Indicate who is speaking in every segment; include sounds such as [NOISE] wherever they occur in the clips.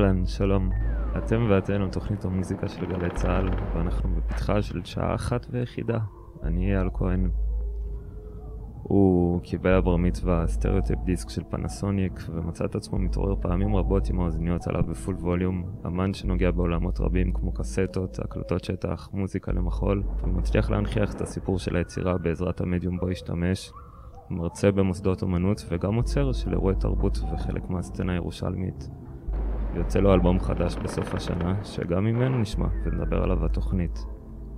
Speaker 1: אהלן, שלום. אתם ואתן על תוכנית המוזיקה של גלי צה"ל, ואנחנו בפתחה של שעה אחת ויחידה. אני אייל כהן. הוא קיבל לבר מצווה סטריאו טייפ דיסק של פנסוניק, ומצא את עצמו מתעורר פעמים רבות עם האוזניות עליו ב full volume, אמן שנוגע בעולמות רבים כמו קסטות, הקלטות שטח, מוזיקה למחול, ומצליח להנכיח את הסיפור של היצירה בעזרת המדיום בו השתמש, מרצה במוסדות אומנות וגם אוצר של אירועי תרבות וחלק מהסצנה הירושלמית. יוצא לו אלבום חדש בסוף השנה, שגם ממנו נשמע ונדבר עליו בתוכנית.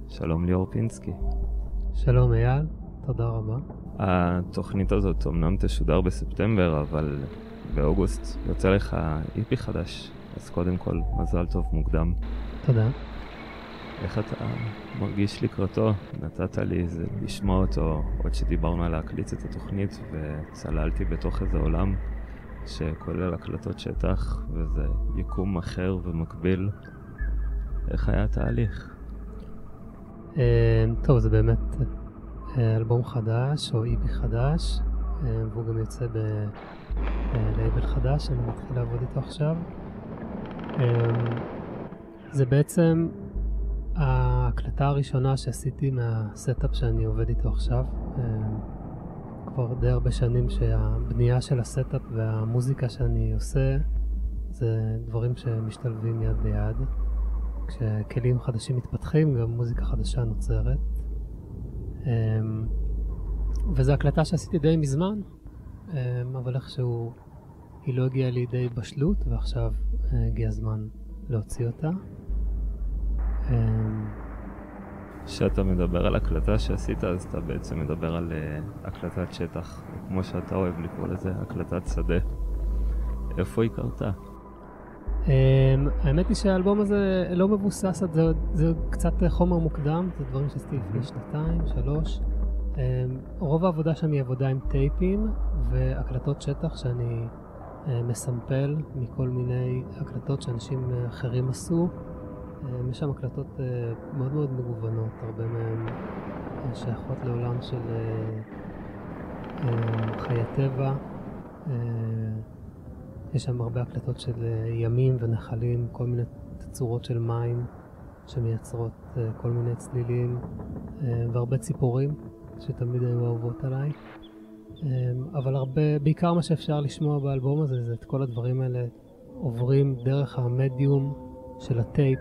Speaker 1: שלום ליאור פינסקי.
Speaker 2: שלום אייל, תודה רבה.
Speaker 1: התוכנית הזאת אמנם תשודר בספטמבר, אבל באוגוסט יוצא לך איפי חדש, אז קודם כל, מזל טוב מוקדם.
Speaker 2: תודה.
Speaker 1: איך אתה מרגיש לקראתו? נתת לי איזה לשמוע אותו עוד שדיברנו על להקליט את התוכנית וצללתי בתוך איזה עולם שכולל הקלטות שטח וזה יקום אחר ומקביל. איך היה התהליך?
Speaker 2: אה, טוב, זה באמת אה, אלבום חדש או EP חדש, אה, והוא גם יוצא בלייבל חדש שאני מתחיל לעבוד איתו עכשיו. זה בעצם ההקלטה הראשונה שעשיתי מה setup שאני עובד איתו עכשיו. כבר די הרבה שנים שהבנייה של ה setup והמוזיקה שאני עושה זה דברים שמשתלבים יד ביד. כשכלים חדשים מתפתחים, גם מוזיקה חדשה נוצרת. אמ, וזו הקלטה שעשיתי די מזמן, אמ, אבל איכשהו היא לא הגיעה לידי בשלות, ועכשיו אה, הגיע הזמן להוציא אותה. אמ,
Speaker 1: כשאתה מדבר על הקלטה שעשית, אז אתה בעצם מדבר על uh, הקלטת שטח, כמו שאתה אוהב לקרוא לזה, הקלטת שדה. איפה היא קרתה?
Speaker 2: Um, האמת היא שהאלבום הזה לא מבוסס, זה, זה קצת חומר מוקדם, זה דברים שעשיתי לפני שנתיים, שלוש. Um, רוב העבודה שם היא עבודה עם טייפים והקלטות שטח שאני uh, מסמפל מכל מיני הקלטות שאנשים אחרים עשו. אה, יש שם הקלטות אה, מאוד מאוד מגוונות, הרבה מהן אה, שייכות לעולם של חיי טבע. יש שם הרבה הקלטות של ימים ונחלים, כל מיני תצורות של מים שמייצרות כל מיני צלילים, והרבה ציפורים שתמיד היו אהובות עליי. אבל הרבה, בעיקר מה שאפשר לשמוע באלבום הזה זה את כל הדברים האלה עוברים דרך המדיום של הטייפ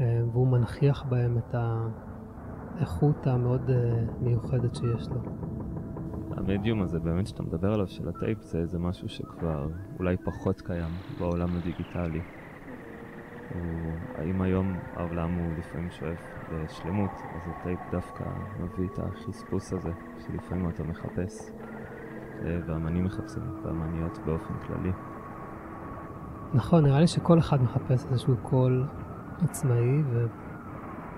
Speaker 2: והוא מנכיח בהם את האיכות המאוד אה, מיוחדת שיש לו.
Speaker 1: המדיום הזה באמת שאתה מדבר עליו של הטייפ זה איזה משהו שכבר אולי פחות קיים בעולם הדיגיטלי. הוא, האם היום העולם הוא לפעמים שואף לשלמות, אז הטייפ דווקא מביא את החספוס הזה שלפעמים אתה מחפש אה, ואמנים מחפשים ואמניות באופן כללי.
Speaker 2: נכון, נראה לי שכל אחד מחפש איזשהו קול עצמאי,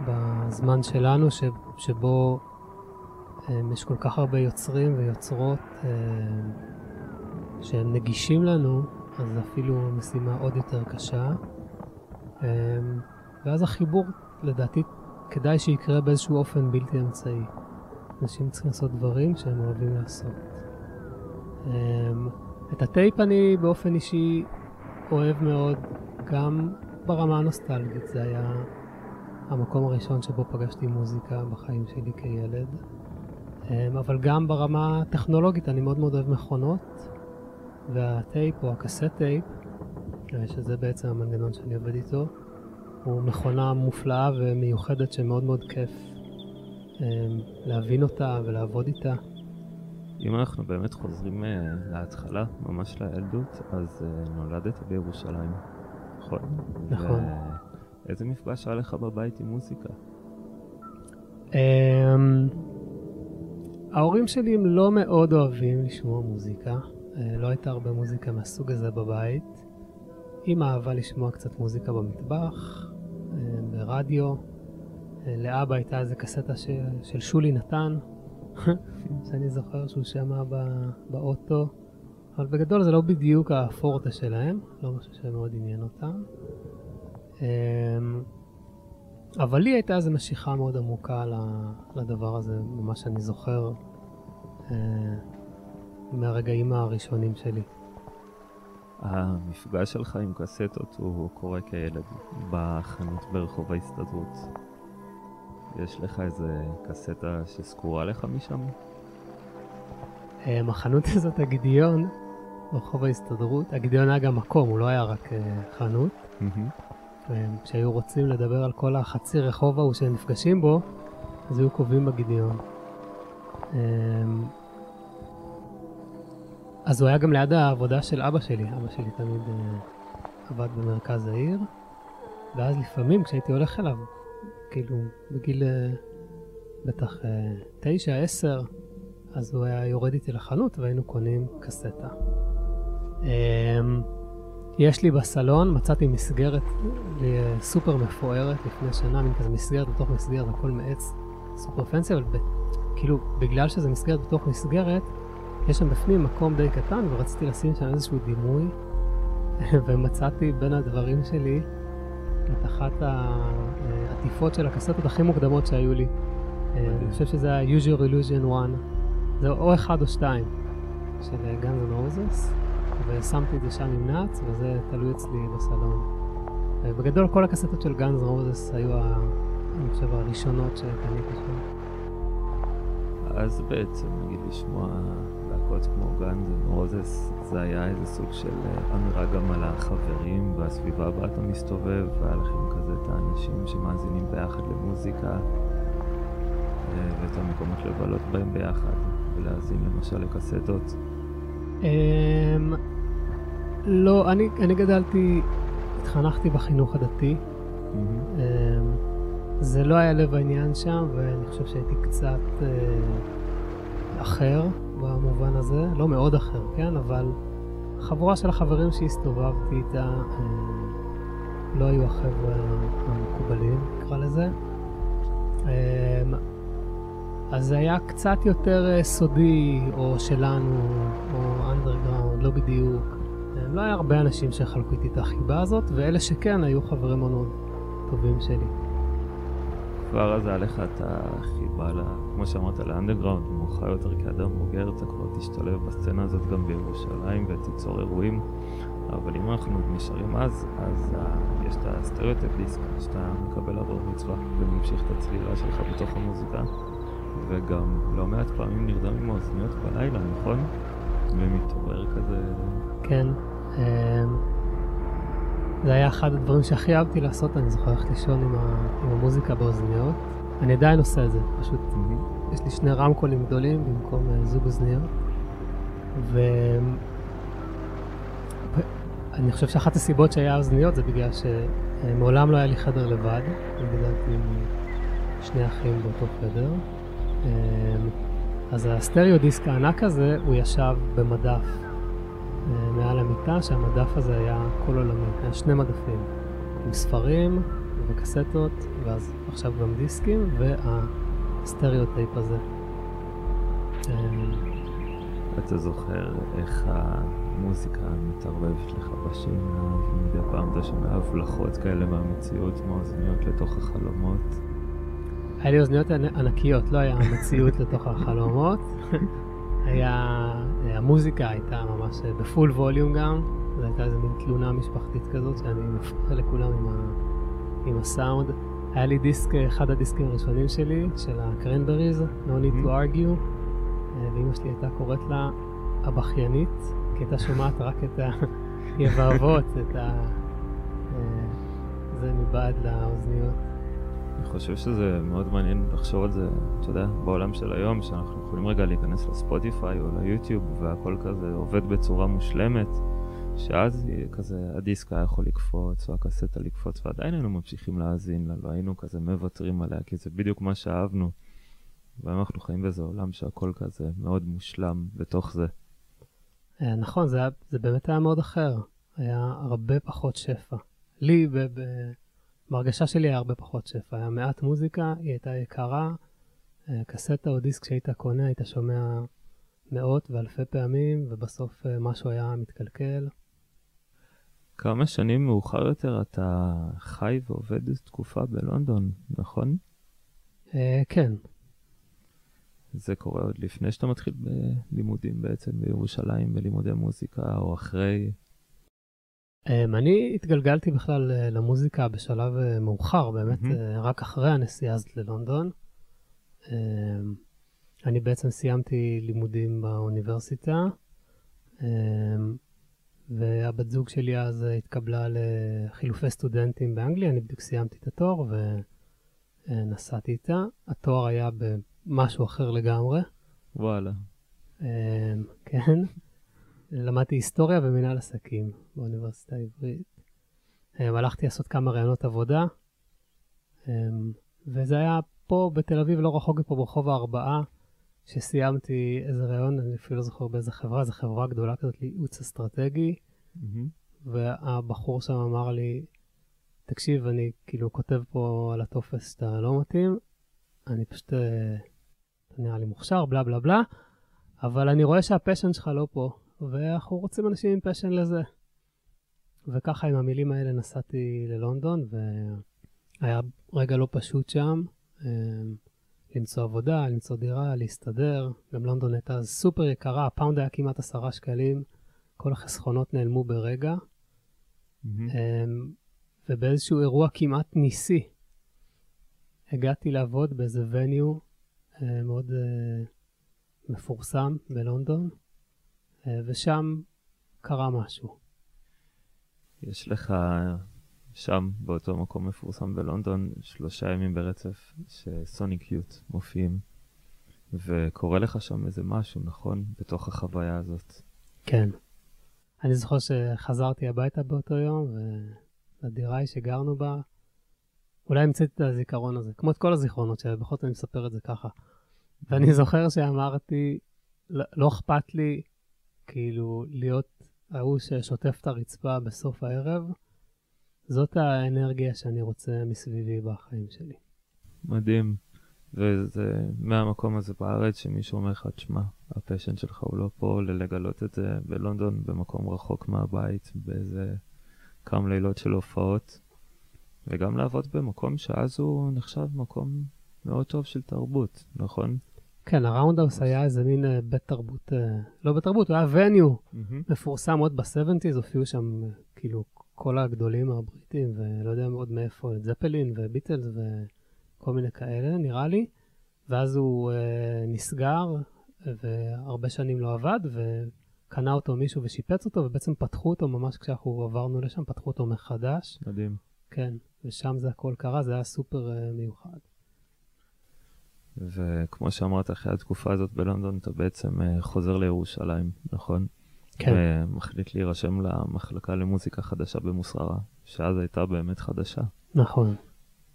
Speaker 2: ובזמן שלנו ש, שבו um, יש כל כך הרבה יוצרים ויוצרות um, שהם נגישים לנו, אז זה אפילו משימה עוד יותר קשה. Um, ואז החיבור, לדעתי, כדאי שיקרה באיזשהו אופן בלתי אמצעי. אנשים צריכים לעשות דברים שהם אוהבים לעשות. את הטייפ אני באופן אישי אוהב מאוד, גם ברמה הנוסטלגית, זה היה המקום הראשון שבו פגשתי מוזיקה בחיים שלי כילד. אמ, אבל גם ברמה הטכנולוגית, אני מאוד מאוד אוהב מכונות, והטייפ או ה cassette tape, אה, שזה בעצם המנגנון שאני עובד איתו, הוא מכונה מופלאה ומיוחדת שמאוד מאוד כיף אמ, להבין אותה ולעבוד איתה.
Speaker 1: אם אנחנו באמת חוזרים uh, להתחלה, ממש לילדות, אז uh, נולדת בירושלים. נכון.
Speaker 2: נכון.
Speaker 1: איזה מפגש היה לך בבית עם מוזיקה?
Speaker 2: Um, ההורים שלי הם לא מאוד אוהבים לשמוע מוזיקה. Uh, לא הייתה הרבה מוזיקה מהסוג הזה בבית. אמא אהבה לשמוע קצת מוזיקה במטבח, uh, ברדיו. Uh, לאבא הייתה איזה קסטה של, של שולי נתן, [LAUGHS] שאני זוכר שהוא שמע באוטו. אבל בגדול זה לא בדיוק הפורטה שלהם, לא משהו שמאוד עניין אותם. אמ, אבל לי הייתה איזו משיכה מאוד עמוקה לדבר הזה, ממה שאני זוכר אה, מהרגעים הראשונים שלי.
Speaker 1: המפגש שלך עם קסטות הוא קורה כילד בחנות ברחוב ההסתדרות. יש לך איזה קסטה שזכורה לך משם?
Speaker 2: החנות [LAUGHS] הזאת, הגידיון, ברחוב ההסתדרות, הגידיון היה גם מקום, הוא לא היה רק uh, חנות. כשהיו רוצים לדבר על כל החצי רחוב ההוא שהם נפגשים בו, אז היו קובעים בגידיון. אמ, אז הוא היה גם ליד העבודה של אבא שלי. אבא שלי תמיד uh, עבד במרכז העיר, ואז לפעמים כשהייתי הולך אליו, כאילו בגיל uh, בטח uh, תשע, עשר, אז הוא היה יורד איתי לחנות והיינו קונים קסטה. Um, יש לי בסלון, מצאתי מסגרת סופר מפוארת לפני שנה, מין כזה מסגרת בתוך מסגרת, הכל מעץ סופר פנסי, אבל ב, כאילו בגלל שזה מסגרת בתוך מסגרת, יש שם בפנים מקום די קטן ורציתי לשים שם איזשהו דימוי, [LAUGHS] ומצאתי בין הדברים שלי את אחת העטיפות של הקסטות הכי מוקדמות שהיו לי. אני חושב שזה היה usual illusion 1, זה או אחד או שתיים של N' Roses. ושמתי את זה שם עם נאץ, וזה תלוי אצלי בסלון. בגדול כל הקסטות של גאנז רוזס היו. אני חושב, הראשונות שקניתי שם.
Speaker 1: אז בעצם, נגיד, לשמוע להקות כמו גאנז רוזס, זה היה איזה סוג של אה, אמירה גם על החברים והסביבה בה אתה מסתובב, והיה לכם כזה את האנשים שמאזינים ביחד למוזיקה, אה, ואת המקומות לבלות בהם ביחד, ולהאזין למשל לקסטות.
Speaker 2: Um, לא, אני, אני גדלתי, התחנכתי בחינוך הדתי. Mm-hmm. Um, זה לא היה לב העניין שם, ואני חושב שהייתי קצת uh, אחר במובן הזה, לא מאוד אחר, כן? אבל חבורה של החברים שהסתובבתי איתה uh, לא היו החבר'ה המקובלים, נקרא לזה. Um, אז זה היה קצת יותר אה, סודי, או שלנו, או אנדרגראונד, לא בדיוק. לא היה הרבה אנשים שחלקו איתי את החיבה הזאת, ואלה שכן היו חברים מאוד טובים שלי.
Speaker 1: כבר אז היה לך את החיבה, לה, כמו שאמרת, לאנדרגראונד, מאוחר יותר כאדם בוגר, אתה כבר תשתלב בסצנה הזאת גם בירושלים ותיצור אירועים. אבל אם אנחנו נשארים אז, אז אה, יש את הסטריאו טייפ דיסק, שאתה מקבל בבר מצווה וממשיך את הצלילה שלך בתוך המוזיקה. וגם לא מעט פעמים נרדם עם האוזניות בלילה, נכון? ומתעורר כזה...
Speaker 2: כן. אמ, זה היה אחד הדברים שהכי אהבתי לעשות, אני זוכר ללכת לישון עם, ה... עם המוזיקה באוזניות. אני עדיין עושה את זה, פשוט mm-hmm. יש לי שני רמקולים גדולים במקום uh, זוג אוזניות. ו... אני חושב שאחת הסיבות שהיה אוזניות זה בגלל שמעולם לא היה לי חדר לבד. אני גדלתי עם שני אחים באותו חדר, אז הסטריאו דיסק הענק הזה, הוא ישב במדף אה, מעל המיטה, שהמדף הזה היה כל עולמי, היה שני מדפים, עם ספרים וקסטות, ואז עכשיו גם דיסקים, והסטריאו טייפ הזה.
Speaker 1: אמ, אתה זוכר איך המוזיקה מתערבבת לך בשינה, ומדי פעם אתה שומע הבלחות כאלה מהמציאות, מאוזניות לתוך החלומות?
Speaker 2: היה לי אוזניות ענקיות, לא היה מציאות לתוך החלומות. [LAUGHS] היה, המוזיקה הייתה ממש בפול ווליום גם, זו הייתה איזה מין תלונה משפחתית כזאת שאני מפריע לכולם עם, ה, עם הסאונד. היה לי דיסק, אחד הדיסקים הראשונים שלי, של הקרנבריז, No Need to mm-hmm. Argue, ואימא שלי הייתה קוראת לה הבכיינית, כי הייתה שומעת רק את היבבות, [LAUGHS] את ה... אה, זה מבעד לאוזניות.
Speaker 1: אני חושב שזה מאוד מעניין לחשוב על זה, אתה יודע, בעולם של היום, שאנחנו יכולים רגע להיכנס לספוטיפיי או ליוטיוב והכל כזה עובד בצורה מושלמת, שאז כזה הדיסק היה יכול לקפוץ או הקסטה לקפוץ ועדיין היינו ממשיכים להאזין לה, לא היינו כזה מוותרים עליה, כי זה בדיוק מה שאהבנו. והיום אנחנו חיים באיזה עולם שהכל כזה מאוד מושלם בתוך זה.
Speaker 2: אה, נכון, זה, היה, זה באמת היה מאוד אחר. היה הרבה פחות שפע. לי, ב... ב- בהרגשה שלי היה הרבה פחות שפע, היה מעט מוזיקה, היא הייתה יקרה, אה, קסטה או דיסק שהיית קונה, היית שומע מאות ואלפי פעמים, ובסוף אה, משהו היה מתקלקל.
Speaker 1: כמה שנים מאוחר יותר אתה חי ועובד תקופה בלונדון, נכון?
Speaker 2: Uh, כן.
Speaker 1: זה קורה עוד לפני שאתה מתחיל בלימודים בעצם בירושלים, בלימודי מוזיקה, או אחרי?
Speaker 2: Um, אני התגלגלתי בכלל uh, למוזיקה בשלב uh, מאוחר, באמת, uh, רק אחרי הנסיעה הזאת ללונדון. Um, אני בעצם סיימתי לימודים באוניברסיטה, um, והבת זוג שלי אז התקבלה לחילופי סטודנטים באנגליה, אני בדיוק סיימתי את התואר ונסעתי איתה. התואר היה במשהו אחר לגמרי.
Speaker 1: וואלה.
Speaker 2: כן. למדתי היסטוריה ומנהל עסקים באוניברסיטה העברית. Um, הלכתי לעשות כמה רעיונות עבודה, um, וזה היה פה בתל אביב, לא רחוק מפה, ברחוב הארבעה, שסיימתי איזה רעיון, אני אפילו לא זוכר באיזה חברה, זו חברה גדולה כזאת לייעוץ אסטרטגי,
Speaker 1: מהמם.
Speaker 2: והבחור שם אמר לי, תקשיב, אני כאילו כותב פה על הטופס שאתה לא מתאים, אני פשוט, אה, אתה נראה לי מוכשר, בלה בלה בלה, אבל אני רואה שה passion שלך לא פה, ואנחנו רוצים אנשים עם passion לזה. וככה עם המילים האלה נסעתי ללונדון, והיה רגע לא פשוט שם, אה, למצוא עבודה, למצוא דירה, להסתדר. גם לונדון הייתה סופר יקרה, ה pound היה כמעט עשרה שקלים, כל החסכונות נעלמו ברגע. אמ, ובאיזשהו אירוע כמעט ניסי, הגעתי לעבוד באיזה וניו אה, מאוד מפורסם בלונדון, ושם קרה משהו.
Speaker 1: יש לך שם, באותו מקום מפורסם בלונדון, שלושה ימים ברצף שסוניק יוט מופיעים, וקורה לך שם איזה משהו, נכון? בתוך החוויה הזאת.
Speaker 2: כן. אני זוכר שחזרתי הביתה באותו יום, ולדירה היא שגרנו בה, אולי המצאתי את הזיכרון הזה, כמו את כל הזיכרונות שלי, בכל זאת אני מספר את זה ככה. ואני זוכר שאמרתי, לא לא אכפת לי כאילו להיות ההוא ששוטף את הרצפה בסוף הערב, זאת האנרגיה שאני רוצה מסביבי בחיים שלי.
Speaker 1: מדהים. וזה מהמקום הזה בארץ שמישהו אומר לך, תשמע, ה passion שלך הוא לא פה, לגלות את זה בלונדון, במקום רחוק מהבית, באיזה כמה לילות של הופעות, וגם לעבוד במקום שאז הוא נחשב מקום מאוד טוב של תרבות, נכון?
Speaker 2: כן, ה Roundhouse היה איזה מין אה, בית תרבות, אה, לא בית תרבות, הוא היה venue מפורסם עוד ב-70's, הופיעו שם אה, כאילו כל הגדולים הבריטים, ולא יודע עוד מאיפה, זפלין וביטלס וכל מיני כאלה, נראה לי. ואז הוא אה, נסגר, והרבה שנים לא עבד, וקנה אותו מישהו ושיפץ אותו, ובעצם פתחו אותו ממש כשאנחנו עברנו לשם, פתחו אותו מחדש.
Speaker 1: מדהים.
Speaker 2: כן, ושם זה הכל קרה, זה היה סופר אה, מיוחד.
Speaker 1: וכמו שאמרת, אחרי התקופה הזאת בלונדון, אתה בעצם אה, חוזר לירושלים, נכון?
Speaker 2: כן,
Speaker 1: ומחליט להירשם למחלקה למוזיקה חדשה במוסררה, שאז הייתה באמת חדשה.
Speaker 2: נכון.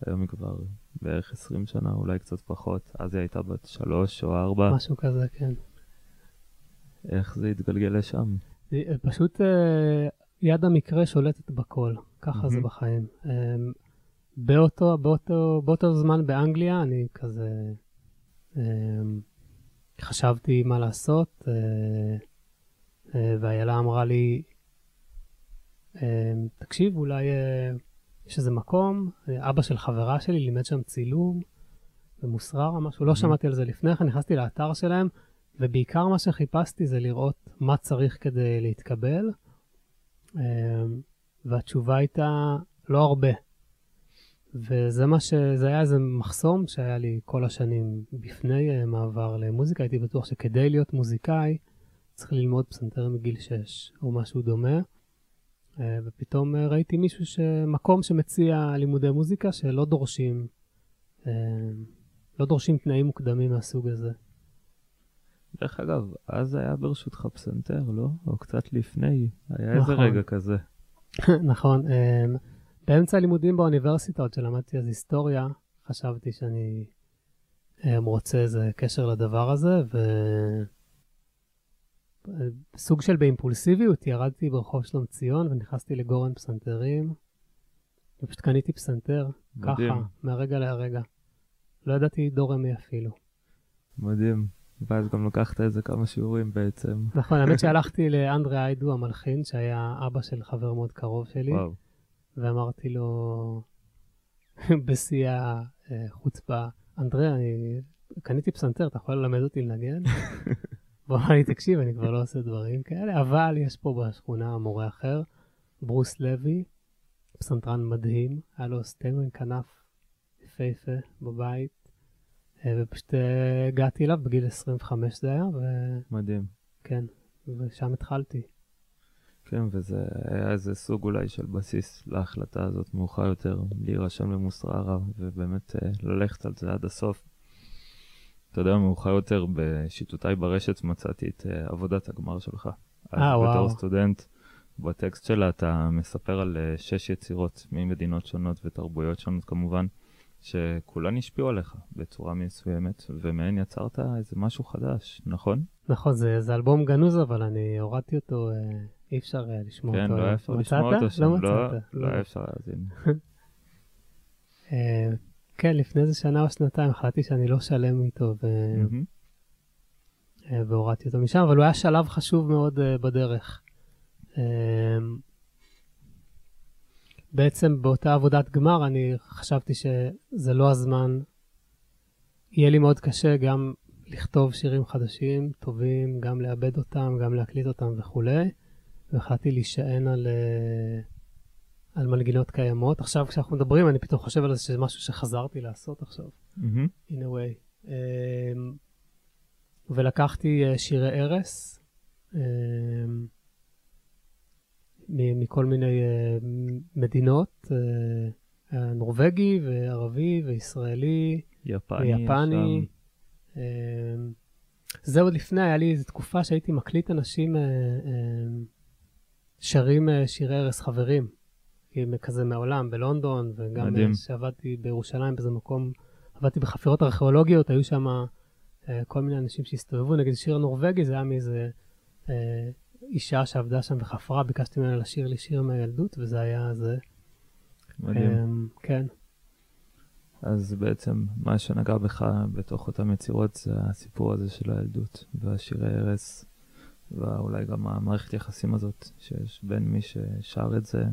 Speaker 1: היום היא כבר בערך 20 שנה, אולי קצת פחות. אז היא הייתה בת שלוש או ארבע.
Speaker 2: משהו כזה, כן.
Speaker 1: איך זה התגלגל לשם?
Speaker 2: זה פשוט אה, יד המקרה שולטת בכל, ככה זה
Speaker 1: מהמם.
Speaker 2: בחיים. אה, באותו, באותו, באותו זמן באנגליה אני כזה אה, חשבתי מה לעשות, אה, אה, ואיילה אמרה לי, אה, תקשיב, אולי אה, יש איזה מקום, אבא של חברה שלי לימד שם צילום במוסררה, משהו, לא. שמעתי על זה לפני כן, נכנסתי לאתר שלהם, ובעיקר מה שחיפשתי זה לראות מה צריך כדי להתקבל, אה, והתשובה הייתה לא הרבה. וזה מה ש... זה היה איזה מחסום שהיה לי כל השנים לפני אה, מעבר למוזיקה. הייתי בטוח שכדי להיות מוזיקאי צריך ללמוד פסנתר מגיל 6 או משהו דומה. אה, ופתאום אה, ראיתי מישהו, ש... מקום שמציע לימודי מוזיקה שלא דורשים, לא דורשים תנאים מוקדמים מהסוג הזה.
Speaker 1: דרך אגב, אז היה ברשותך פסנתר, לא? או קצת לפני. היה איזה
Speaker 2: נכון.
Speaker 1: רגע כזה. [LAUGHS]
Speaker 2: נכון. אמ, באמצע הלימודים באוניברסיטה, עוד שלמדתי אז היסטוריה, חשבתי שאני אמ, רוצה איזה קשר לדבר הזה, וסוג של באימפולסיביות ירדתי ברחוב שלום ציון ונכנסתי לגורן פסנתרים, ופשוט קניתי פסנתר,
Speaker 1: מדהים.
Speaker 2: ככה, מהרגע להרגע. לא ידעתי דורמי אפילו.
Speaker 1: מדהים. ואז גם לקחת איזה כמה שיעורים בעצם.
Speaker 2: נכון, האמת [LAUGHS] שהלכתי לאנדרה איידו המלחין, שהיה אבא של חבר מאוד קרוב שלי.
Speaker 1: וואו.
Speaker 2: ואמרתי לו [LAUGHS] בשיא החוצפה, אנדרי, אני קניתי פסנתר, אתה יכול ללמד אותי לנגן? [LAUGHS] והוא אמר לי, תקשיב, אני כבר לא עושה דברים כאלה, אבל יש פה בשכונה מורה אחר, ברוס לוי, פסנתרן מדהים, היה לו סטיינמן כנף יפהפה בבית, אה, ופשוט אה, הגעתי אליו בגיל 25 זה היה,
Speaker 1: מדהים.
Speaker 2: וכן, ושם התחלתי.
Speaker 1: כן, וזה היה איזה סוג אולי של בסיס להחלטה הזאת מאוחר יותר, להירשם למוסררה, ובאמת אה, ללכת על זה עד הסוף. אתה יודע, מאוחר יותר בשיטותיי ברשת מצאתי את uh, עבודת הגמר שלך.
Speaker 2: אה, וואו.
Speaker 1: בתור סטודנט, בטקסט שלה אתה מספר על uh, שש יצירות ממדינות שונות ותרבויות שונות כמובן, שכולן השפיעו עליך בצורה מסוימת, ומהן יצרת איזה משהו חדש, נכון?
Speaker 2: נכון, זה, זה אלבום גנוז, אבל אני הורדתי אותו, uh, אי אפשר uh, לשמוע
Speaker 1: כן,
Speaker 2: אותו.
Speaker 1: לא היה אפשר לשמוע אותו שם,
Speaker 2: לא
Speaker 1: לא,
Speaker 2: מצאת?
Speaker 1: לא היה אפשר להאזין.
Speaker 2: Uh, [LAUGHS] כן, לפני איזה שנה או שנתיים החלטתי שאני לא שלם איתו, ו... אה, והורדתי אותו משם, אבל הוא היה שלב חשוב מאוד בדרך. בעצם באותה עבודת גמר אני חשבתי שזה לא הזמן. יהיה לי מאוד קשה גם לכתוב שירים חדשים, טובים, גם לעבד אותם, גם להקליט אותם וכולי. והחלטתי להישען על, uh, על מנגינות קיימות. עכשיו כשאנחנו מדברים, אני פתאום חושב על זה שזה משהו שחזרתי לעשות עכשיו.
Speaker 1: מהמם.
Speaker 2: in a way. Um, ולקחתי uh, שירי ערש um, מ- מכל מיני uh, מדינות, uh, נורבגי וערבי וישראלי
Speaker 1: יפני.
Speaker 2: ויפני.
Speaker 1: שם.
Speaker 2: Um, זה עוד לפני, היה לי איזו תקופה שהייתי מקליט אנשים שרים uh, שירי ערש חברים, כזה מעולם, בלונדון, וגם
Speaker 1: מדהים.
Speaker 2: uh, שעבדתי בירושלים באיזה מקום, עבדתי בחפירות ארכיאולוגיות, היו שם uh, כל מיני אנשים שהסתובבו, נגיד שיר נורבגי, זה היה מאיזה אישה שעבדה שם וחפרה, ביקשתי ממנה לשיר לי שיר מהילדות, וזה היה זה.
Speaker 1: מדהים.
Speaker 2: Um, כן.
Speaker 1: אז בעצם מה שנגע בך בתוך אותם יצירות זה הסיפור הזה של הילדות והשירי ערש ואולי גם המערכת יחסים הזאת שיש בין מי ששר את זה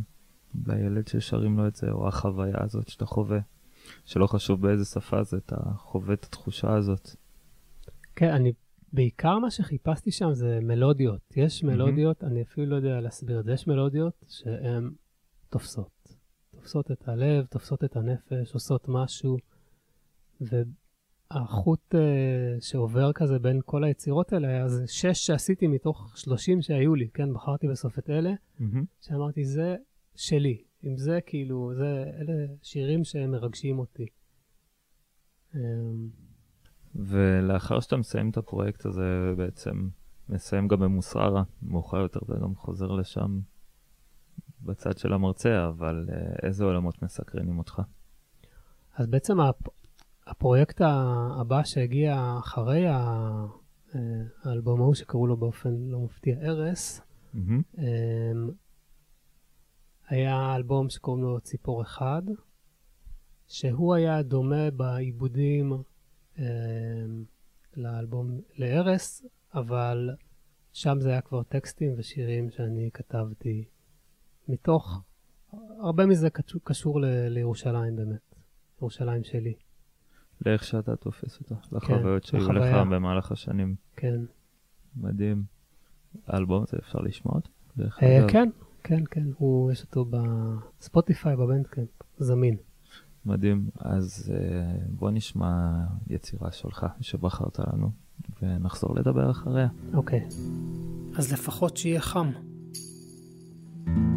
Speaker 1: לילד ששרים לו את זה או החוויה הזאת שאתה חווה שלא חשוב באיזה שפה זה אתה חווה את התחושה הזאת.
Speaker 2: כן, אני, בעיקר מה שחיפשתי שם זה מלודיות. יש מלודיות, אני אפילו לא יודע להסביר את זה, יש מלודיות שהן תופסות. תופסות את הלב, תופסות את הנפש, עושות משהו, והחוט uh, שעובר כזה בין כל היצירות האלה היה זה שש שעשיתי מתוך שלושים שהיו לי, כן? בחרתי בסוף את אלה, שאמרתי, זה שלי. עם זה, כאילו, זה, אלה שירים שמרגשים אותי. אמ,
Speaker 1: ולאחר שאתה מסיים את הפרויקט הזה בעצם מסיים גם במוסררה מאוחר יותר אתה גם חוזר לשם בצד של המרצה אבל אה, איזה עולמות מסקרנים אותך?
Speaker 2: אז בעצם הפרויקט הבא שהגיע אחרי אה, האלבום ההוא, שקראו לו באופן לא מפתיע ארס. אמ, היה אלבום שקוראים לו ציפור אחד, שהוא היה דומה בעיבודים אמ, לאלבום לארס, אבל שם זה היה כבר טקסטים ושירים שאני כתבתי מתוך, הרבה מזה קשור ל- לירושלים באמת, ירושלים שלי,
Speaker 1: לאיך שאתה תופס אותה, לחוויות שהיו לך. במהלך השנים.
Speaker 2: כן.
Speaker 1: מדהים. האלבום הזה אפשר לשמוע אותו?
Speaker 2: אה? כן, כן, כן, הוא, יש אותו בספוטיפיי, בבנדקאמפ, זמין.
Speaker 1: מדהים. אז אה, בוא נשמע יצירה שלך שבחרת לנו, ונחזור לדבר אחריה.
Speaker 2: אוקיי. אז לפחות שיהיה חם.
Speaker 3: בין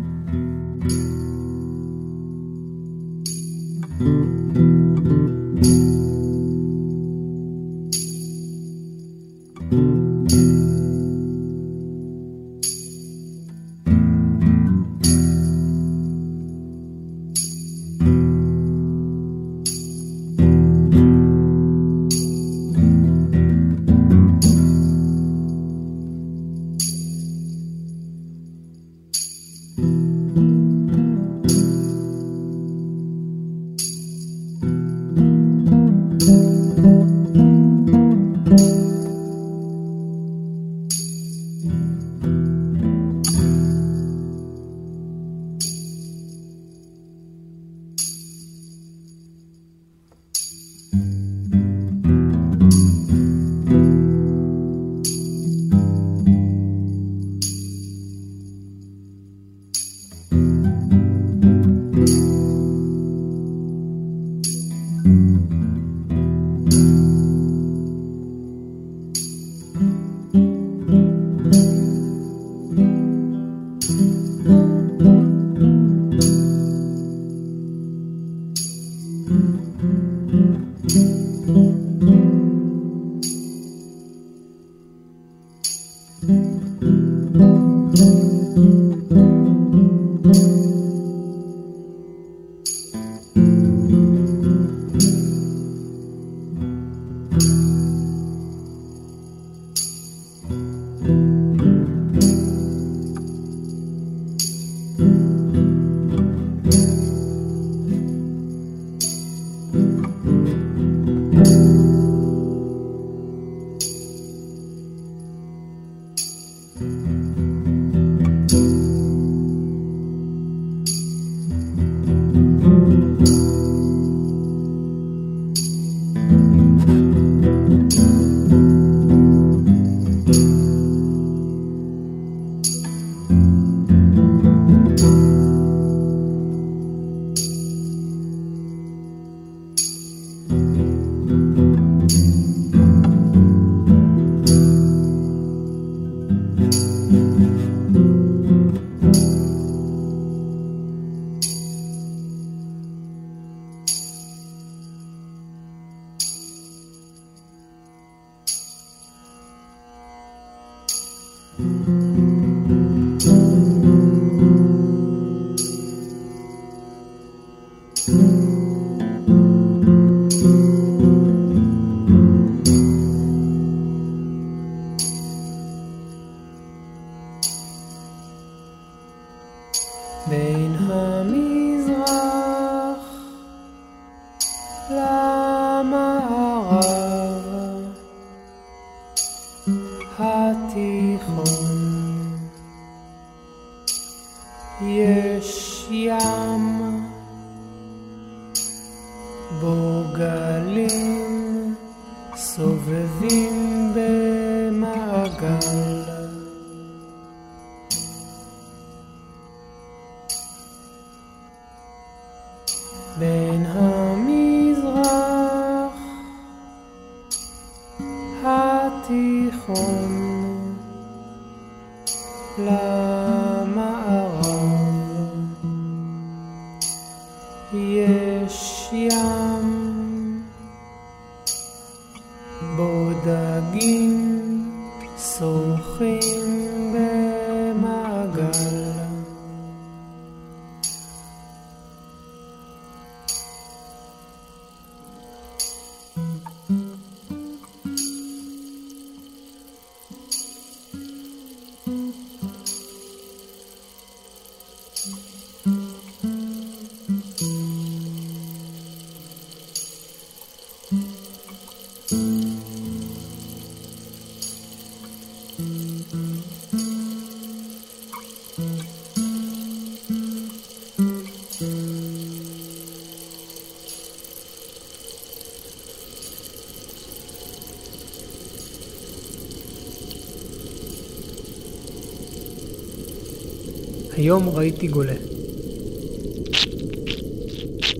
Speaker 2: היום ראיתי גולה.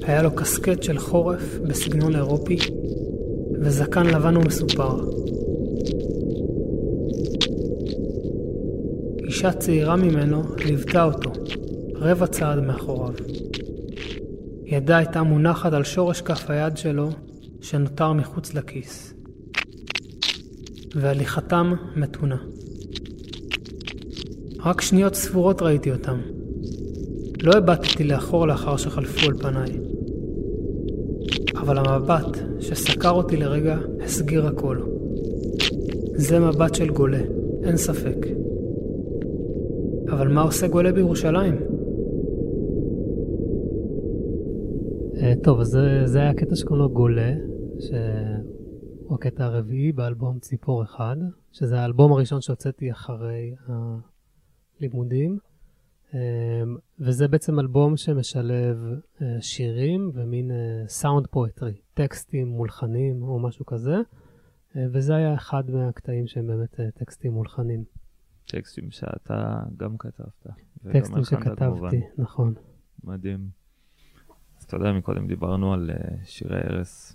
Speaker 2: היה לו קסקט של חורף בסגנון אירופי, וזקן לבן ומסופר. אישה צעירה ממנו ליוותה אותו, רבע צעד מאחוריו. ידה הייתה מונחת על שורש כף היד שלו, שנותר מחוץ לכיס. והליכתם מתונה. רק שניות ספורות ראיתי אותם. לא הבטתי לאחור לאחר שחלפו על פניי. אבל המבט שסקר אותי לרגע הסגיר הכל. זה מבט של גולה, אין ספק. אבל מה עושה גולה בירושלים? אה, טוב, זה, זה היה הקטע שקוראים לו גולה, שהוא הקטע הרביעי באלבום ציפור אחד, שזה האלבום הראשון שהוצאתי אחרי הלימודים. אה, וזה בעצם אלבום שמשלב אה, שירים ומין סאונד פואטרי, טקסטים מולחנים או משהו כזה, וזה היה אחד מהקטעים שהם באמת טקסטים מולחנים.
Speaker 1: טקסטים שאתה גם כתבת.
Speaker 2: טקסטים שכתבתי, כמובן. נכון.
Speaker 1: מדהים. אז אתה יודע, מקודם דיברנו על שירי ערש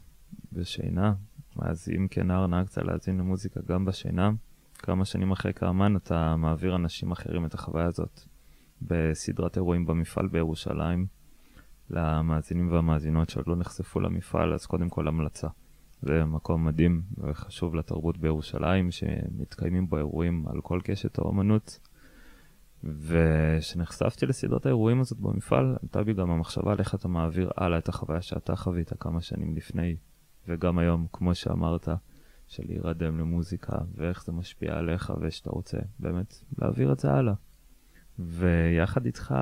Speaker 1: ושינה, אז אם כן כנער נהגת להאזין למוזיקה גם בשינה, כמה שנים אחרי כאמן אתה מעביר אנשים אחרים את החוויה הזאת בסדרת אירועים במפעל בירושלים. למאזינים והמאזינות שעוד לא נחשפו למפעל, אז קודם כל המלצה. זה מקום מדהים וחשוב לתרבות בירושלים, שמתקיימים בו אירועים על כל קשת האומנות. וכשנחשפתי לסדרת האירועים הזאת במפעל, עלתה בי גם המחשבה על איך אתה מעביר הלאה את החוויה שאתה חווית כמה שנים לפני, וגם היום, כמו שאמרת, של להירדם למוזיקה, ואיך זה משפיע עליך, ושאתה רוצה באמת להעביר את זה הלאה. ויחד איתך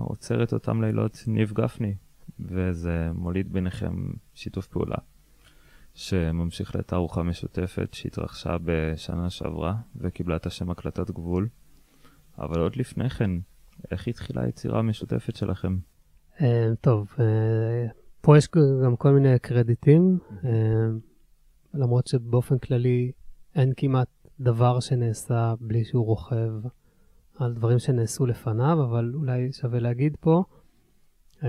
Speaker 1: עוצר את אותם לילות ניב גפני, וזה מוליד ביניכם שיתוף פעולה. שממשיך לתערוכה משותפת שהתרחשה בשנה שעברה וקיבלה את השם הקלטת גבול. אבל עוד לפני כן, איך התחילה היצירה המשותפת שלכם?
Speaker 2: Uh, טוב, uh, פה יש גם כל מיני קרדיטים, uh, למרות שבאופן כללי אין כמעט דבר שנעשה בלי שהוא רוכב על דברים שנעשו לפניו, אבל אולי שווה להגיד פה, uh,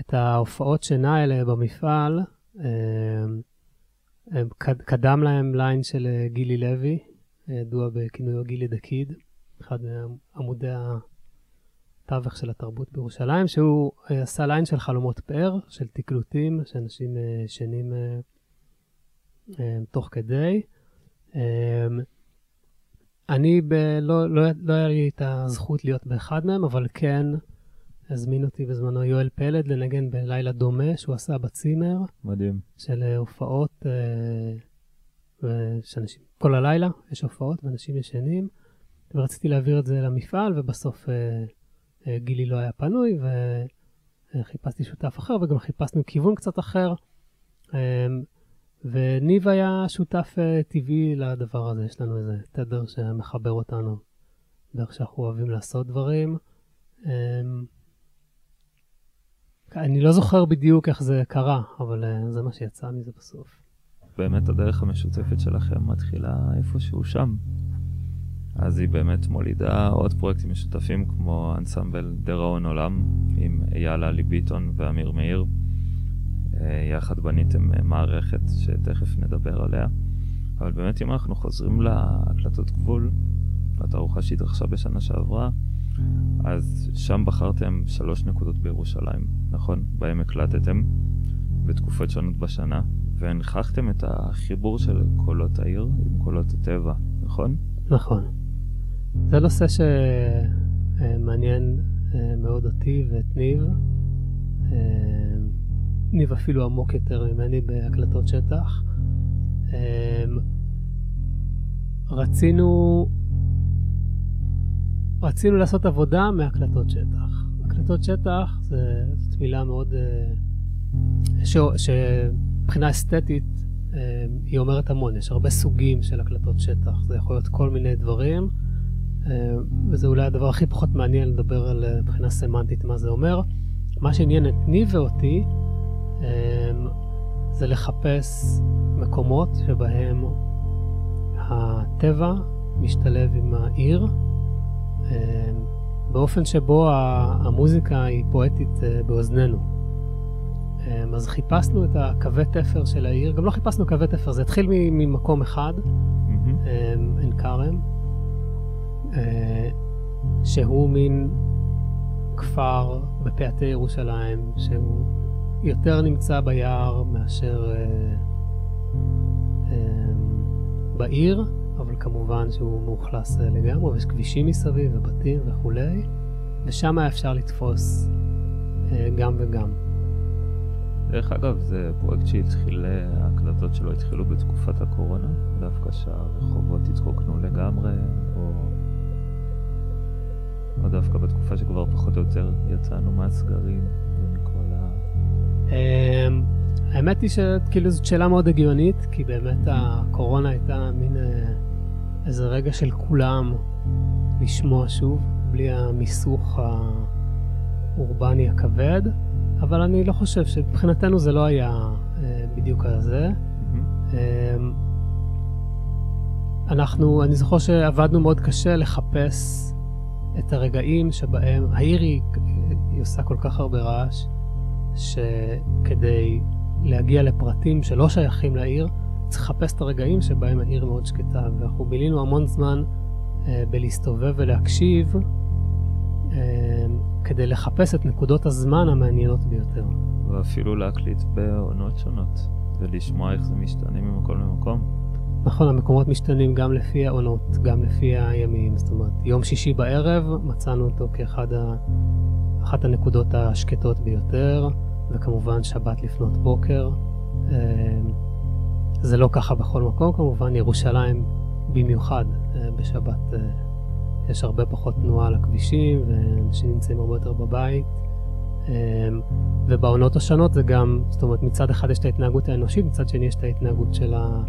Speaker 2: את ההופעות שינה האלה במפעל, אמ, קדם להם ליין של אה, גילי לוי, ידוע בכינויו גילי דה קיד, אחד מעמודי התווך של התרבות בירושלים, שהוא אה, עשה ליין של חלומות פאר, של תקלוטים, שאנשים אה, ישנים תוך כדי. אמ, אני ב, לא, לא, לא היה לי את הזכות להיות באחד מהם, אבל כן הזמין אותי בזמנו יואל פלד לנגן בלילה דומה שהוא עשה בצימר.
Speaker 1: מדהים.
Speaker 2: של אה, הופעות, אה, שאנשים, כל הלילה יש הופעות ואנשים ישנים, ורציתי להעביר את זה למפעל, ובסוף אה, גילי לא היה פנוי, וחיפשתי שותף אחר, וגם חיפשנו כיוון קצת אחר. וניב היה שותף טבעי לדבר הזה, יש לנו איזה תדר שמחבר אותנו דרך שאנחנו אוהבים לעשות דברים. אני לא זוכר בדיוק איך זה קרה, אבל זה מה שיצא מזה בסוף.
Speaker 1: באמת הדרך המשותפת שלכם מתחילה איפשהו שם. אז היא באמת מולידה עוד פרויקטים משותפים כמו אנסמבל דראון עולם עם אייל עלי ביטון ואמיר מאיר. אה, יחד בניתם אה, מערכת שתכף נדבר עליה. אבל באמת אם אנחנו חוזרים להקלטות גבול, לתערוכה שהתרחשה בשנה שעברה, אז שם בחרתם שלוש נקודות בירושלים, נכון? בהם הקלטתם בתקופות שונות בשנה, והנכחתם את החיבור של קולות העיר עם קולות הטבע, נכון?
Speaker 2: נכון. זה נושא שמעניין אה, מאוד אותי ואת ניב. אה, ניב אפילו עמוק יותר ממני בהקלטות שטח. אה, רצינו, רצינו לעשות עבודה מהקלטות שטח. הקלטות שטח זה, זאת מילה מאוד... ש... שמבחינה אסתטית היא אומרת המון, יש הרבה סוגים של הקלטות שטח, זה יכול להיות כל מיני דברים. אה, וזה אולי הדבר הכי פחות מעניין לדבר על אה, מבחינה סמנטית מה זה אומר. מה שעניין את ניב ואותי אה, זה לחפש מקומות שבהם הטבע משתלב עם העיר, באופן שבו המוזיקה היא פואטית באוזנינו. אז חיפשנו את הקווי תפר של העיר, גם לא חיפשנו קווי תפר, זה התחיל ממקום אחד, mm-hmm. עין כרם. אה, שהוא מין כפר בפאתי ירושלים, שהוא יותר נמצא ביער מאשר אה, אה, בעיר, אבל כמובן שהוא מאוכלס לגמרי, ויש כבישים מסביב ובתים וכולי, ושם היה אפשר לתפוס גם וגם.
Speaker 1: דרך אגב, זה פרויקט שהתחיל, ההקלטות שלו התחילו בתקופת הקורונה, דווקא שהרחובות התרוקנו לגמרי, או או דווקא בתקופה שכבר פחות או יותר יצאנו מהסגרים
Speaker 2: האמת היא שכאילו זאת שאלה מאוד הגיונית, כי באמת הקורונה הייתה מין אה, איזה רגע של כולם לשמוע שוב, בלי המיסוך האורבני הכבד, אבל אני לא חושב שמבחינתנו זה לא היה אה, בדיוק על זה. אמ, אנחנו, אני זוכר שעבדנו מאוד קשה לחפש את הרגעים שבהם העיר היא, היא עושה כל כך הרבה רעש, שכדי להגיע לפרטים שלא שייכים לעיר, צריך לחפש את הרגעים שבהם העיר מאוד שקטה. ואנחנו בילינו המון זמן אה, בלהסתובב ולהקשיב, אה, כדי לחפש את נקודות הזמן המעניינות ביותר.
Speaker 1: ואפילו להקליט בעונות שונות, ולשמוע איך זה משתנה ממקום למקום.
Speaker 2: נכון, המקומות משתנים גם לפי העונות, גם לפי הימים. זאת אומרת, יום שישי בערב מצאנו אותו כאחת ה... הנקודות השקטות ביותר, וכמובן שבת לפנות בוקר. אה, זה לא ככה בכל מקום, כמובן, ירושלים במיוחד אה, בשבת אה, יש הרבה פחות תנועה על הכבישים, ואנשים נמצאים הרבה יותר בבית. ובעונות השונות זה גם, זאת אומרת, מצד אחד יש את ההתנהגות האנושית, מצד שני יש את ההתנהגות של ה...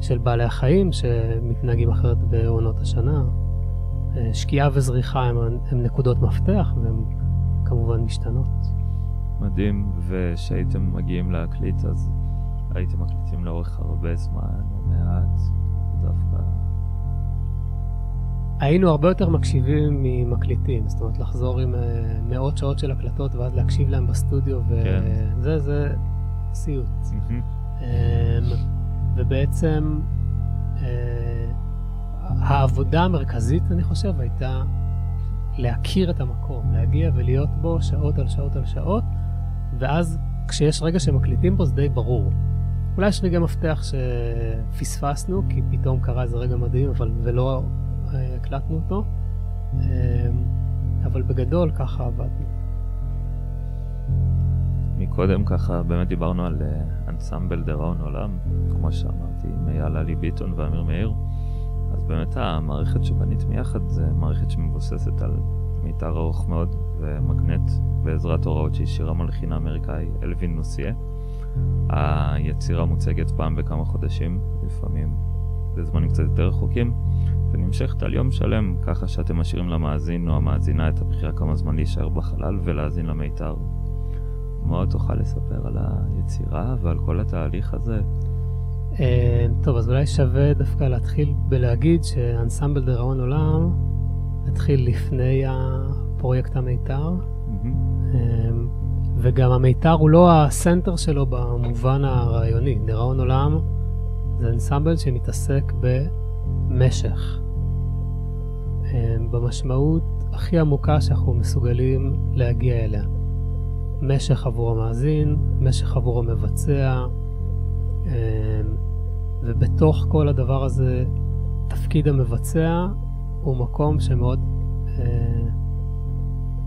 Speaker 2: של בעלי החיים שמתנהגים אחרת בעונות השנה. אה, שקיעה וזריחה הם, הם נקודות מפתח והן כמובן משתנות.
Speaker 1: מדהים, וכשהייתם מגיעים להקליט אז הייתם מקליטים לאורך הרבה זמן או מעט דווקא?
Speaker 2: היינו הרבה יותר מקשיבים ממקליטים, זאת אומרת לחזור עם uh, מאות שעות של הקלטות ואז להקשיב להם בסטודיו, וזה כן. זה סיוט. Um, ובעצם אה, העבודה המרכזית, אני חושב, הייתה להכיר את המקום, להגיע ולהיות בו שעות על שעות על שעות, ואז כשיש רגע שמקליטים בו זה די ברור. אולי יש רגע מפתח שפספסנו, כי פתאום קרה איזה רגע מדהים, אבל ולא אה, הקלטנו אותו, אה, אבל בגדול ככה עבדנו.
Speaker 1: מקודם ככה באמת דיברנו על אנסמבל דראון עולם, כמו שאמרתי, עם אייל עלי ביטון ואמיר מאיר. באמת המערכת שבנית מיחד זה מערכת שמבוססת על מיתר ארוך מאוד ומגנט בעזרת הוראות שהשאירה מלחין האמריקאי אלווין נוסיה. היצירה מוצגת פעם בכמה חודשים, לפעמים בזמנים קצת יותר רחוקים, ונמשכת על יום שלם, ככה שאתם משאירים למאזין או המאזינה את הבחירה כמה זמן להישאר בחלל ולהאזין למיתר. מה עוד תוכל לספר על היצירה ועל כל התהליך הזה?
Speaker 2: אה, טוב, אז אולי שווה דווקא להתחיל בלהגיד שאנסמבל דיראון עולם התחיל לפני הפרויקט המיתר, אה, וגם המיתר הוא לא הסנטר שלו במובן הרעיוני. דיראון עולם זה אנסמבל שמתעסק במשך. אה, במשמעות הכי עמוקה שאנחנו מסוגלים להגיע אליה. משך עבור המאזין, משך עבור המבצע, ובתוך כל הדבר הזה, תפקיד המבצע הוא מקום שמאוד אה,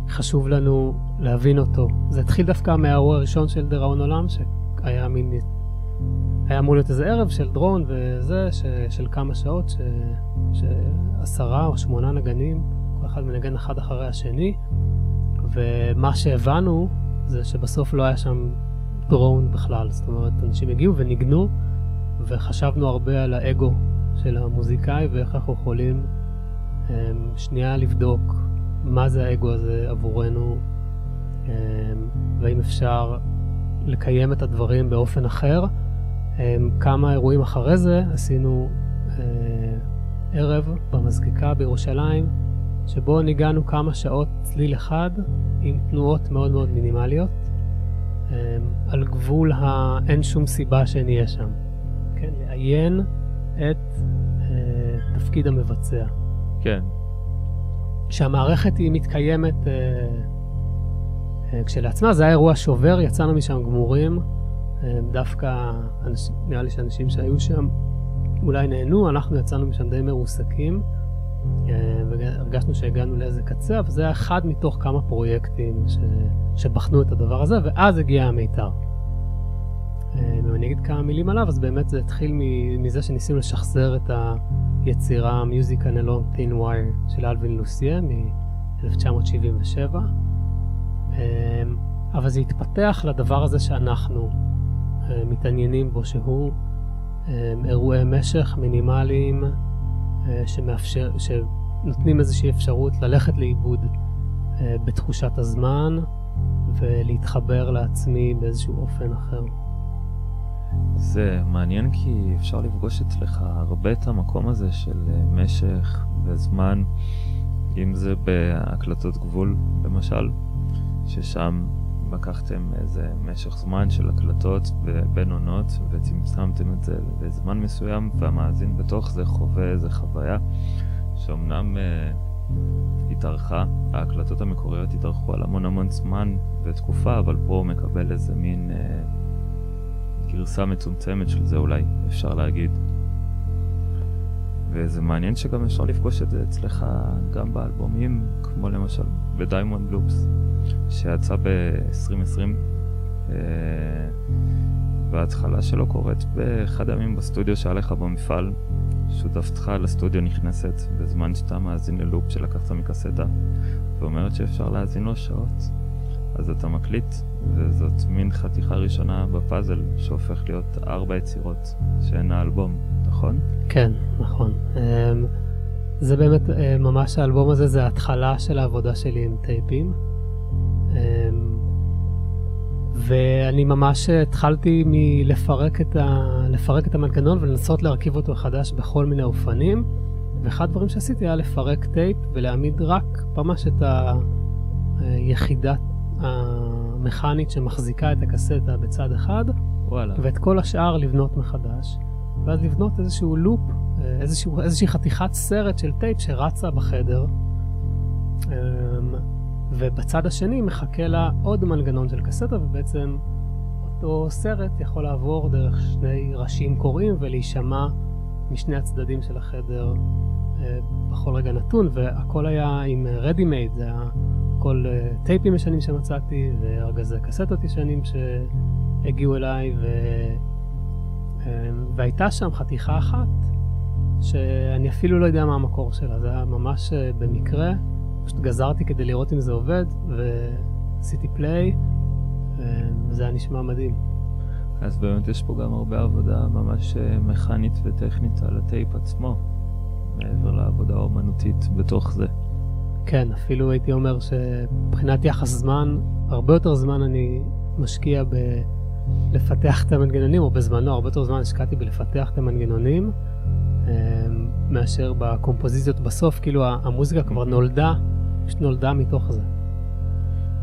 Speaker 2: חשוב לנו להבין אותו. זה התחיל דווקא מהאירוע הראשון של דיראון עולם, שהיה מין... היה אמור להיות איזה ערב של דרון וזה, ש, של כמה שעות, ש, שעשרה או שמונה נגנים, כל אחד מנגן אחד אחרי השני, ומה שהבנו זה שבסוף לא היה שם דרון בכלל. זאת אומרת, אנשים הגיעו וניגנו, וחשבנו הרבה על האגו של המוזיקאי ואיך אנחנו יכולים um, שנייה לבדוק מה זה האגו הזה עבורנו, um, והאם אפשר לקיים את הדברים באופן אחר. Um, כמה אירועים אחרי זה עשינו uh, ערב במזקיקה בירושלים, שבו ניגענו כמה שעות צליל אחד עם תנועות מאוד מאוד מינימליות, על גבול האין שום סיבה שנהיה שם. כן, לעיין את אה, תפקיד המבצע.
Speaker 1: כן.
Speaker 2: שהמערכת היא מתקיימת אה, אה, כשלעצמה, זה היה אירוע שובר, יצאנו משם גמורים. אה, דווקא, אנש, נראה לי שאנשים שהיו שם אולי נהנו, אנחנו יצאנו משם די מרוסקים, אה, והרגשנו שהגענו לאיזה קצה, אבל זה היה אחד מתוך כמה פרויקטים ש, שבחנו את הדבר הזה, ואז הגיע המיתר. אגיד כמה מילים עליו, אז באמת זה התחיל מזה שניסינו לשחזר את היצירה Music and a Long Thin Wire של אלווין לוסיה מ-1977, אבל זה התפתח לדבר הזה שאנחנו אה, מתעניינים בו, שהוא אירועי משך מינימליים אה, שמאפשר, שנותנים איזושהי אפשרות ללכת לאיבוד אה, בתחושת הזמן ולהתחבר לעצמי באיזשהו אופן אחר.
Speaker 1: זה מעניין כי אפשר לפגוש אצלך הרבה את המקום הזה של אה, משך וזמן, אם זה בהקלטות גבול למשל, ששם לקחתם איזה משך זמן של הקלטות בין עונות וצמצמתם את זה לזמן מסוים והמאזין בתוך זה חווה איזה חוויה שאומנם אה, התארכה, ההקלטות המקוריות התארכו על המון המון זמן ותקופה, אבל פה הוא מקבל איזה מין... אה, גרסה מצומצמת של זה אולי, אפשר להגיד. וזה מעניין שגם אפשר לפגוש את זה אצלך גם באלבומים, כמו למשל ב Diamond Loops, שיצא ב-2020, אה, וההתחלה שלו קורית באחד הימים בסטודיו שהיה לך במפעל, שותפתך לסטודיו נכנסת בזמן שאתה מאזין ללופ שלקחת מקסטה, ואומרת שאפשר להאזין לו שעות. אז אתה מקליט, וזאת מין חתיכה ראשונה בפאזל שהופך להיות ארבע יצירות שהן האלבום, נכון?
Speaker 2: כן, נכון. אמ, זה באמת, אה, ממש האלבום הזה זה ההתחלה של העבודה שלי עם טייפים. אמ, ואני ממש התחלתי מלפרק את, ה... לפרק את המנגנון ולנסות להרכיב אותו מחדש בכל מיני אופנים. ואחד הדברים שעשיתי היה לפרק טייפ ולהעמיד רק ממש את היחידת המכנית שמחזיקה את הקסטה בצד אחד,
Speaker 1: וואלה.
Speaker 2: ואת כל השאר לבנות מחדש, ואז לבנות איזשהו לופ, איזשהו, איזושהי חתיכת סרט של טייפ שרצה בחדר, אמ, ובצד השני מחכה לה עוד מנגנון של קסטה, ובעצם אותו סרט יכול לעבור דרך שני ראשים קוראים ולהישמע משני הצדדים של החדר אה, בכל רגע נתון, והכל היה עם ready made, זה היה הכל אה, טייפים ישנים שמצאתי, וארגזי קסטות ישנים שהגיעו אליי, ו... אה, והייתה שם חתיכה אחת, שאני אפילו לא יודע מה המקור שלה, זה היה ממש במקרה, פשוט גזרתי כדי לראות אם זה עובד, ועשיתי פליי, וזה היה נשמע מדהים.
Speaker 1: אז באמת יש פה גם הרבה עבודה ממש אה, מכנית וטכנית על הטייפ עצמו, מעבר לעבודה האומנותית בתוך זה.
Speaker 2: כן, אפילו הייתי אומר שמבחינת יחס זמן, הרבה יותר זמן אני משקיע בלפתח את המנגנונים, או בזמנו הרבה יותר זמן השקעתי בלפתח את המנגנונים, אה, מאשר בקומפוזיציות בסוף, כאילו המוזיקה כבר נולדה, פשוט נולדה מתוך זה.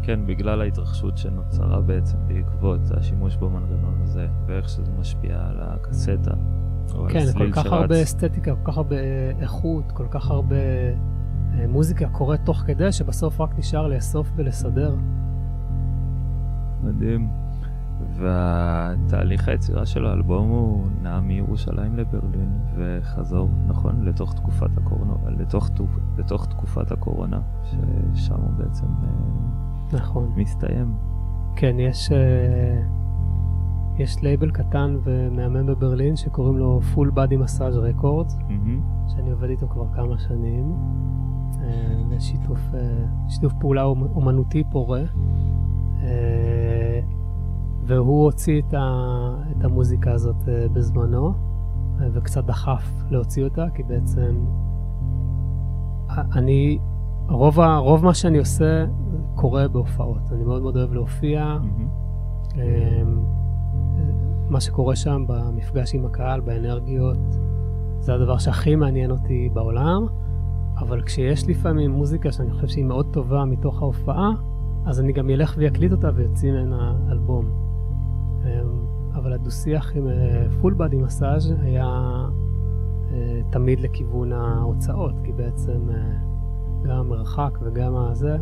Speaker 1: כן, בגלל ההתרחשות שנוצרה בעצם בעקבות השימוש במנגנון הזה, ואיך שזה משפיע על הקסטה, או
Speaker 2: כן,
Speaker 1: על הסליל
Speaker 2: כל כך
Speaker 1: שרץ.
Speaker 2: הרבה אסתטיקה, כל כך הרבה איכות, כל כך הרבה אה, מוזיקה קורית תוך כדי, שבסוף רק נשאר לאסוף ולסדר.
Speaker 1: מדהים. והתהליך היצירה של האלבום הוא נע מירושלים לברלין וחזור, נכון, לתוך תקופת הקורונה, לתוך, לתוך תקופת הקורונה, ששם הוא בעצם אה,
Speaker 2: נכון.
Speaker 1: מסתיים.
Speaker 2: כן, יש, אה, יש לייבל קטן ומהמם בברלין שקוראים לו Full Body Massage Records,
Speaker 1: מהמם.
Speaker 2: שאני עובד איתו כבר כמה שנים. אה, ויש שיתוף, אה, שיתוף פעולה אומ- אומנותי פורה. אה, והוא הוציא את, ה, את המוזיקה הזאת אה, בזמנו, אה, וקצת דחף להוציא אותה, כי בעצם אני, רוב, ה, רוב מה שאני עושה קורה בהופעות. אני מאוד מאוד אוהב להופיע. אמ, מה שקורה שם במפגש עם הקהל, באנרגיות, זה הדבר שהכי מעניין אותי בעולם, אבל כשיש לפעמים מוזיקה שאני חושב שהיא מאוד טובה מתוך ההופעה, אז אני גם אלך ואקליט אותה ויוציא ממנה אלבום. אמ, אבל הדו-שיח עם פול בדי מסאז' היה אה, תמיד לכיוון ההוצאות, כי בעצם אה, גם המרחק וגם הזה,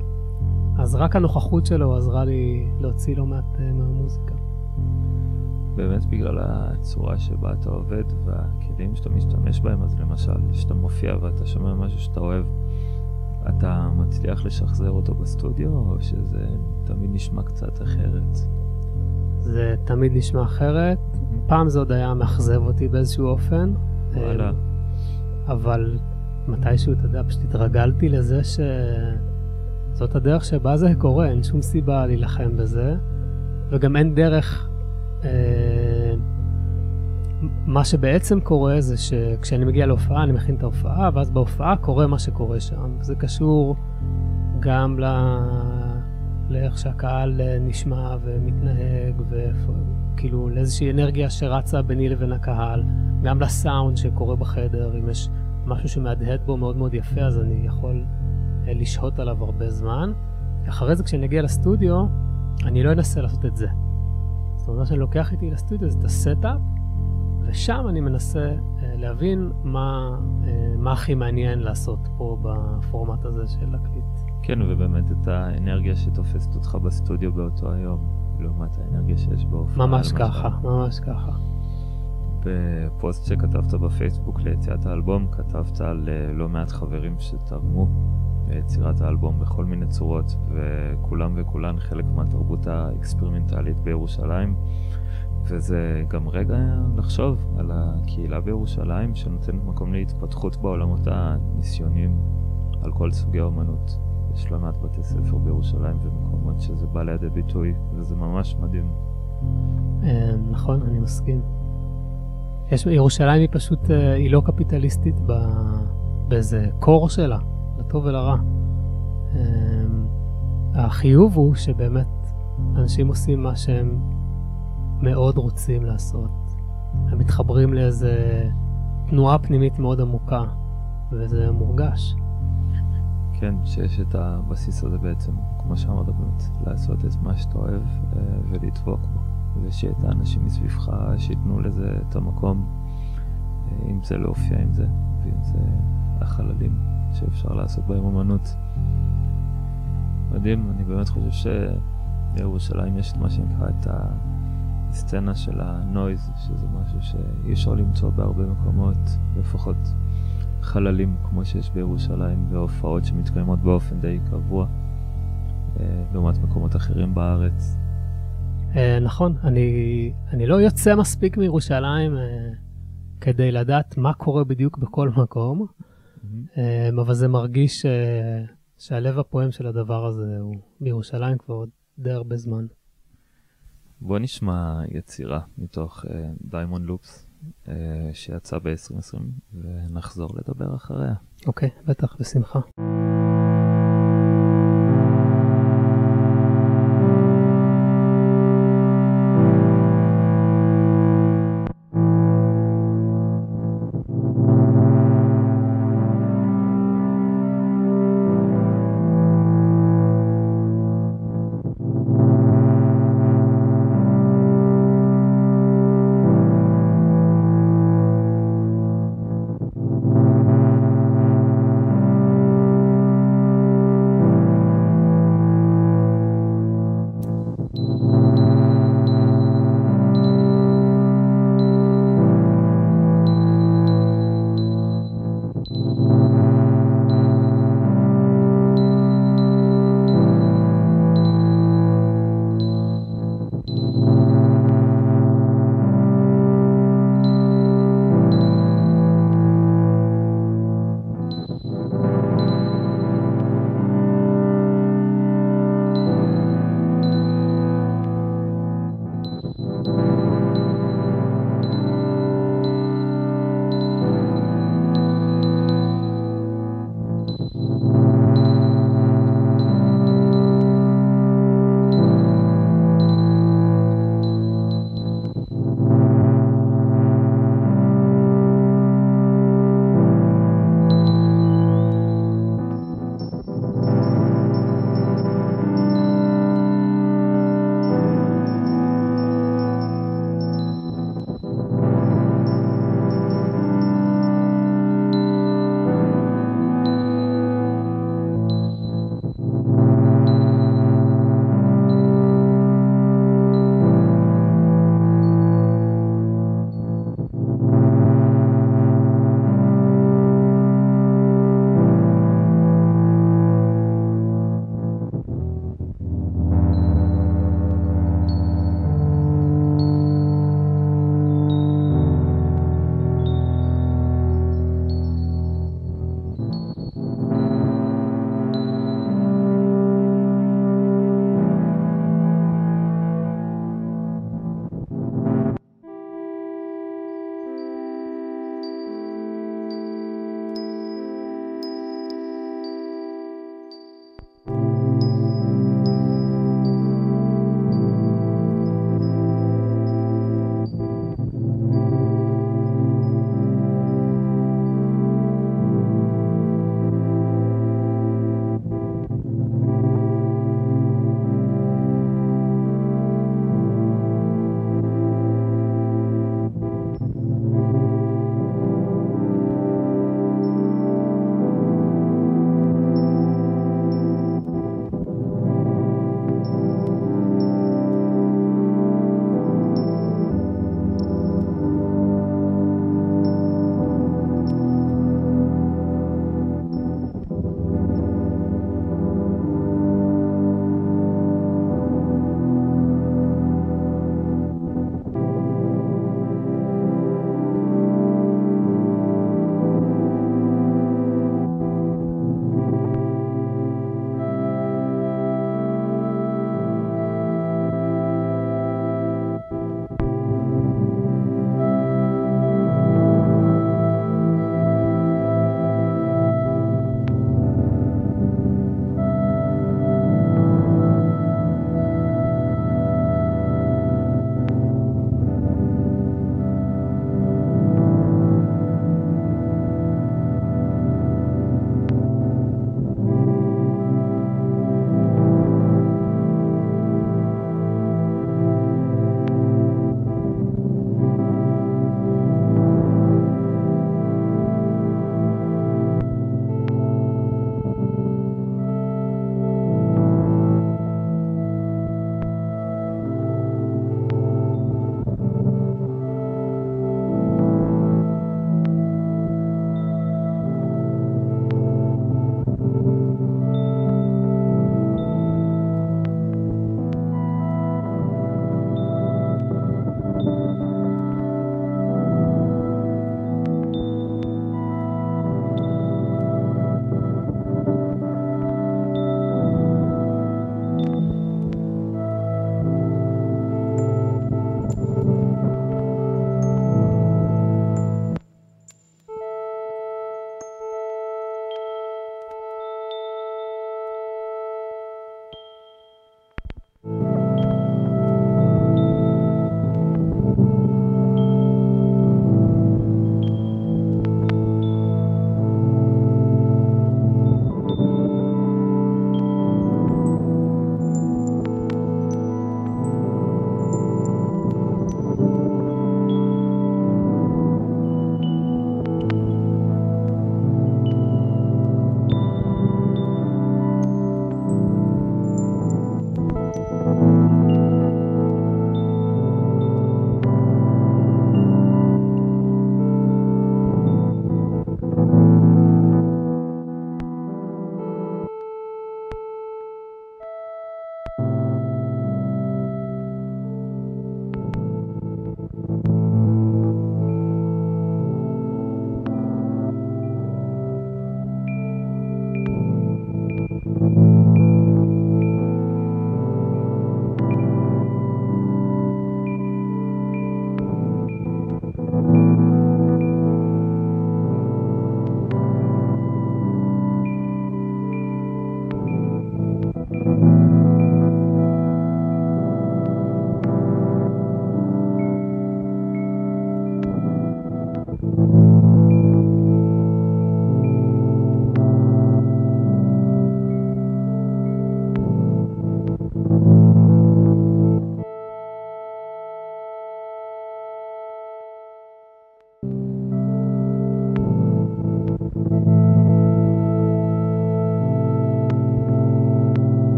Speaker 2: אז רק הנוכחות שלו עזרה לי להוציא לא מעט אה, מהמוזיקה.
Speaker 1: באמת בגלל הצורה שבה אתה עובד והכלים שאתה משתמש בהם, אז למשל, כשאתה מופיע ואתה שומע משהו שאתה אוהב, אתה מצליח לשחזר אותו בסטודיו, או שזה תמיד נשמע קצת אחרת?
Speaker 2: זה תמיד נשמע אחרת. פעם זה עוד היה מאכזב אותי באיזשהו אופן.
Speaker 1: וואלה.
Speaker 2: אה, אבל מתישהו, אתה יודע, פשוט התרגלתי לזה שזאת הדרך שבה זה קורה, אין שום סיבה להילחם בזה, וגם אין דרך... אה, מה שבעצם קורה זה שכשאני מגיע להופעה, אני מכין את ההופעה, ואז בהופעה קורה מה שקורה שם. זה קשור גם ל... לאיך שהקהל אה, נשמע ומתנהג, וכאילו לאיזושהי אנרגיה שרצה ביני לבין הקהל, גם לסאונד שקורה בחדר, אם יש משהו שמהדהד בו מאוד מאוד יפה, אז אני יכול אה, לשהות עליו הרבה זמן. אחרי זה, כשאני אגיע לסטודיו, אני לא אנסה לעשות את זה. זאת אומרת, מה שאני לוקח איתי לסטודיו זה את ה setup, ושם אני מנסה אה, להבין מה, אה, מה הכי מעניין לעשות פה בפורמט הזה של להקליט.
Speaker 1: כן, ובאמת את האנרגיה שתופסת אותך בסטודיו באותו היום, לעומת האנרגיה שיש בהופעה.
Speaker 2: ממש. ככה, ממש ככה.
Speaker 1: בפוסט שכתבת בפייסבוק ליציאת האלבום, כתבת על אה, לא מעט חברים שתרמו ליצירת האלבום בכל מיני צורות, וכולם וכולן חלק מהתרבות האקספרימנטלית בירושלים. וזה גם רגע לחשוב על הקהילה בירושלים שנותנת מקום להתפתחות בעולמות הניסיוניים על כל סוגי האומנות. יש לא מעט בתי ספר בירושלים ומקומות שזה בא לידי ביטוי, וזה ממש מדהים.
Speaker 2: אה, נכון, אני מסכים. ירושלים היא פשוט, אה, היא לא קפיטליסטית באיזה קור שלה, לטוב ולרע. אה, החיוב הוא שבאמת אנשים עושים מה שהם מאוד רוצים לעשות. הם מתחברים לאיזה תנועה פנימית מאוד עמוקה, וזה מורגש.
Speaker 1: כן, שיש את הבסיס הזה בעצם, כמו שאמרת באמת, לעשות את מה שאתה אוהב אה, ולדבוק בו. ושיהיה את האנשים מסביבך שייתנו לזה את המקום, אה, אם זה להופיע עם זה, ואם זה החללים שאפשר לעשות בהם אומנות. מדהים, אני באמת חושב שבירושלים יש את מה שנקרא את הסצנה של הנויז, שזה משהו שאי אפשר למצוא בהרבה מקומות, לפחות חללים כמו שיש בירושלים, והופעות שמתקיימות באופן די קבוע, אה, לעומת מקומות אחרים בארץ.
Speaker 2: אה, נכון, אני, אני לא יוצא מספיק מירושלים אה, כדי לדעת מה קורה בדיוק בכל מקום, אה, אבל זה מרגיש אה, שהלב הפועם של הדבר הזה הוא בירושלים כבר די הרבה זמן.
Speaker 1: בוא נשמע יצירה מתוך דיימון uh, לופס uh, שיצא ב-2020 ונחזור לדבר אחריה.
Speaker 2: אוקיי, okay, בטח, בשמחה.